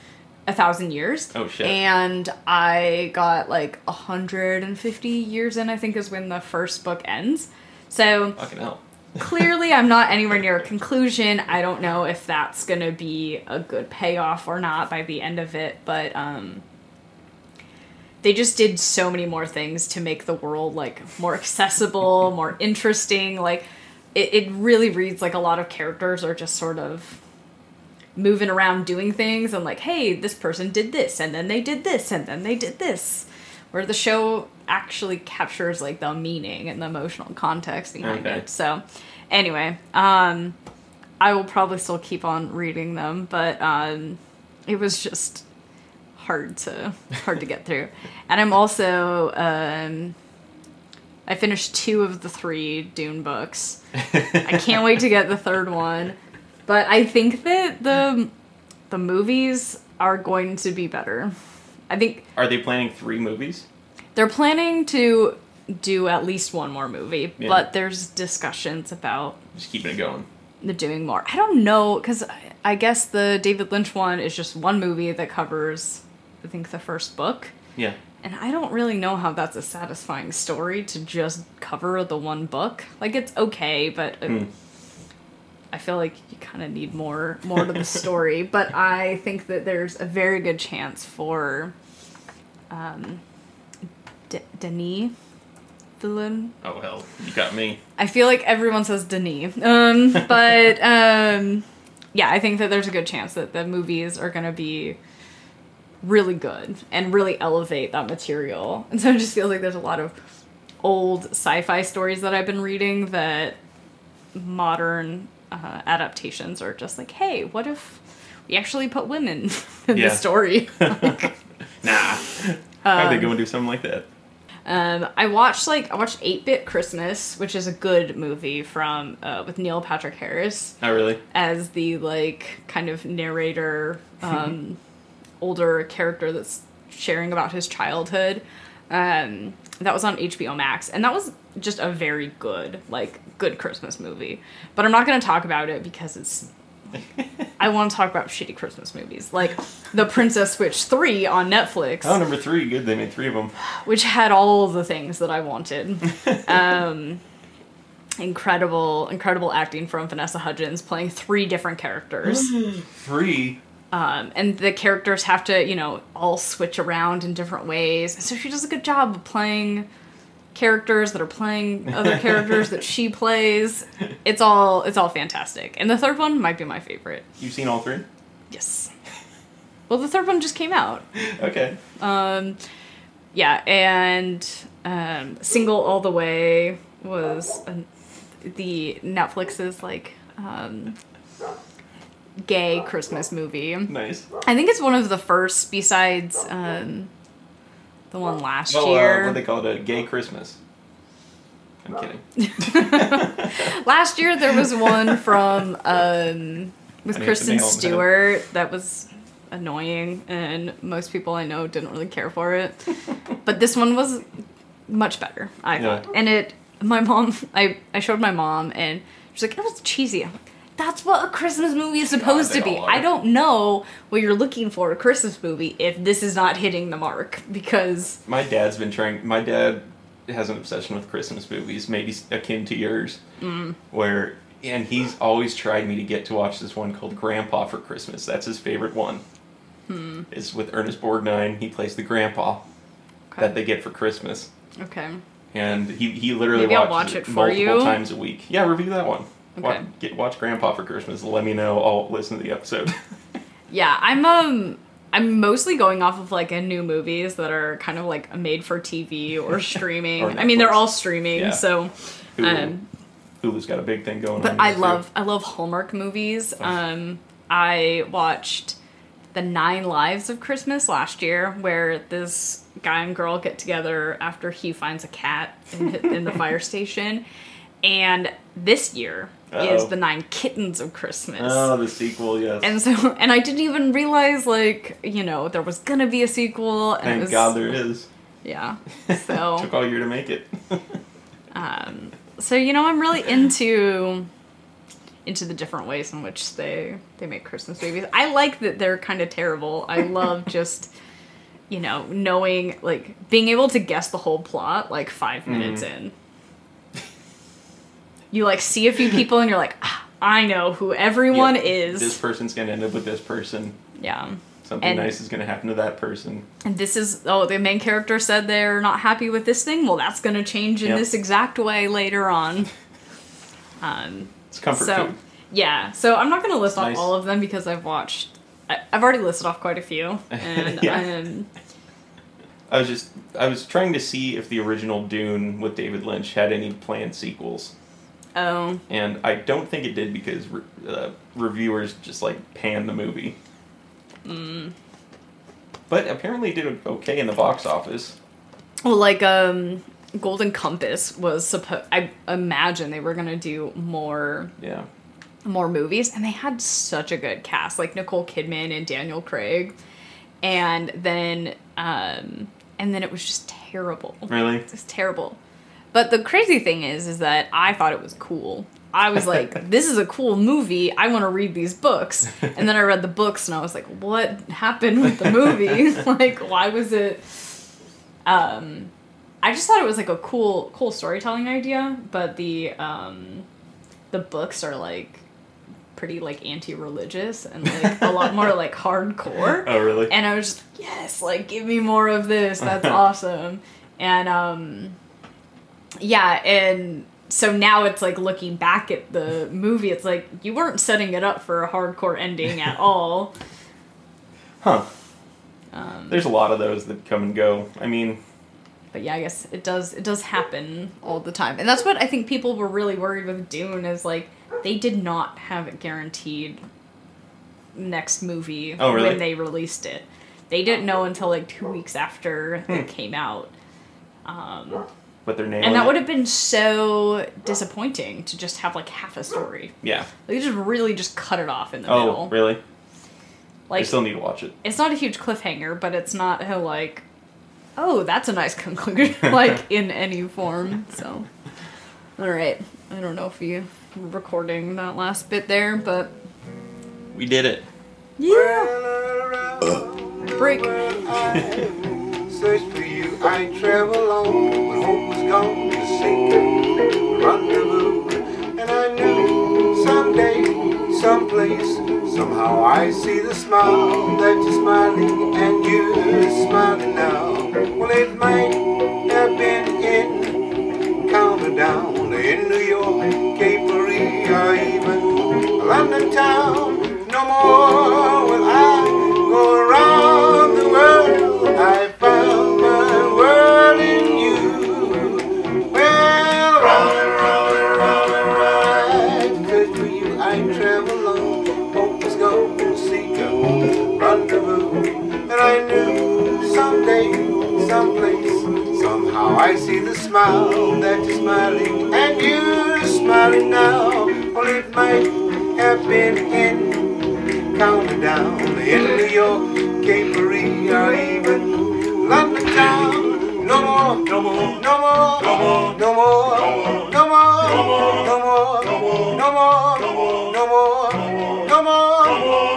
a thousand years. Oh, shit. and i got like 150 years in i think is when the first book ends so Fucking hell. clearly I'm not anywhere near a conclusion. I don't know if that's going to be a good payoff or not by the end of it, but um they just did so many more things to make the world like more accessible, more interesting. Like it, it really reads like a lot of characters are just sort of moving around doing things and like, hey, this person did this and then they did this and then they did this. Where the show actually captures like the meaning and the emotional context behind Okay. it. So anyway, um I will probably still keep on reading them, but um it was just hard to hard to get through. And I'm also um I finished two of the three Dune books. I can't wait to get the third one. But I think that the the movies are going to be better. I think Are they planning three movies? they're planning to do at least one more movie, Yeah. but there's discussions about Just keeping it going. the doing more. I don't know because I guess the David Lynch one is just one movie that covers, I think, the first book, Yeah. and I don't really know how that's a satisfying story to just cover the one book. Like it's okay, but Hmm. I feel like you kind of need more more to the story. but I think that there's a very good chance for, um, D- Denis Villeneuve. Oh hell, you got me. I feel like everyone says Denis. Um, but um, yeah, I think that there's a good chance that the movies are going to be really good and really elevate that material. And so it just feels like there's a lot of old sci-fi stories that I've been reading that modern uh, adaptations are just like, hey, what if we actually put women in Yeah. the story? Nah. How are they going to do something like that? Um, I watched like I watched Eight Bit Christmas, which is a good movie from uh, with Neil Patrick Harris Oh, really? as the like kind of narrator, um, older character that's sharing about his childhood. Um, that was on HBO Max, and that was just a very good like good Christmas movie. But I'm not going to talk about it because it's. I want to talk about shitty Christmas movies, like The Princess Switch 3 on Netflix Oh, number three. Good. They made three of them. which had all the things that I wanted. um, incredible, incredible acting from Vanessa Hudgens playing three different characters. Three. Um, and the characters have to, you know, all switch around in different ways. So she does a good job of playing characters that are playing other characters that she plays. It's all it's all fantastic. And the third one might be my favorite. You've seen all three? Yes. Well, the third one just came out. Okay. Um, yeah, and um, Single All the Way was an the Netflix's like um, gay Christmas movie. Nice. I think it's one of the first besides um, the one last Oh, uh, year. what they call it? A gay Christmas. I'm kidding. Last year there was one from um, with Kristen to nail 'em Stewart that was annoying, and most people I know didn't really care for it. but this one was much better, I Yeah. thought. And it, my mom, I I showed my mom, and she's like, "It was cheesy." I'm like, That's what a Christmas movie is supposed they to be. I don't know what you're looking for a Christmas movie if this is not hitting the mark because My dad's been trying. My dad has an obsession with Christmas movies, maybe akin to yours, Mm. where and he's always tried me to get to watch this one called Grandpa for Christmas. That's his favorite one. Hmm. It's with Ernest Borgnine. He plays the grandpa that they get for Christmas, okay. and he he literally Maybe watches watch it for multiple you. times a week. Yeah, review that one. Okay. get watch Grandpa for Christmas. Let me know. I'll listen to the episode. Yeah, I'm um I'm mostly going off of like a new movies that are kind of like made for TV or streaming. Or I mean, they're all streaming, Yeah. so Hulu. um Hulu's got a big thing going on. but I there, too. love I love Hallmark movies. Um I watched The Nine Lives of Christmas last year where this guy and girl get together after he finds a cat in, in the fire station. And this year is Uh-oh. The Nine Kittens of Christmas. Oh, the sequel, yes. And so, and I didn't even realize, like, you know, there was gonna be a sequel. And Thank was, God there is. Yeah. So, Took all year to make it. um, so you know, I'm really into into the different ways in which they they make Christmas movies. I like that they're kind of terrible. I love just you know knowing like being able to guess the whole plot like five minutes in. You like see a few people and you're like, ah, I know who everyone Yep. is. This person's gonna end up with this person. yeah. Something And- nice is gonna happen to that person. and this is oh the main character said they're not happy with this thing well that's going to change in Yep. this exact way later on um It's comfort so food. yeah so i'm not going to list off Nice. all of them because i've watched I, i've already listed off quite a few and Yeah. um I was just I was trying to see if the original Dune with David Lynch had any planned sequels, oh and I don't think it did because re- uh, reviewers just like panned the movie. Mm. But apparently it did okay in the box office. well like um golden compass was supposed i imagine they were going to do more Yeah. more movies and they had such a good cast like nicole kidman and daniel craig and then um and then it was just terrible Really? it was terrible but the crazy thing is is that i thought it was cool i was like this is a cool movie i want to read these books and then i read the books and i was like what happened with the movie like why was it um i just thought it was like a cool cool storytelling idea but the um the books are like pretty like anti-religious and like a lot more like hardcore Oh, really? and I was just yes, like give me more of this. That's awesome. And um yeah, and so now it's like looking back at the movie, it's like you weren't setting it up for a hardcore ending at all. Huh. Um, There's a lot of those that come and go. I mean, but yeah, I guess it does it does happen all the time, and that's what I think people were really worried with Dune is like they did not have it guaranteed next movie Oh, really? when they released it. They didn't know until like two weeks after Hmm. it came out. Um, But they're nailing and that it. would have been so disappointing to just have like half a story. Yeah. They just really just cut it off in the Oh, middle. really? I Like still need to watch it. it's not a huge cliffhanger, but it's not a like, oh, that's a nice conclusion, like in any form. So, all right, I don't know if you were recording that last bit there, but We did it. yeah, break. Search for you, I travel on. When hope was gone, to seek a rendezvous. And I knew someday, someplace, somehow I see the smile that you're smiling and you're smiling now. Well, it might have been in County Down in New York, Cape Marie, or even London town. No more will I go around someplace. Somehow I see the smile that you're smiling, and you're smiling now. Well, it might have been in County in New York, Capery, or even London Town. No more, no more, no more, no more, no more, no more, no more, no more, no more, no more, no more.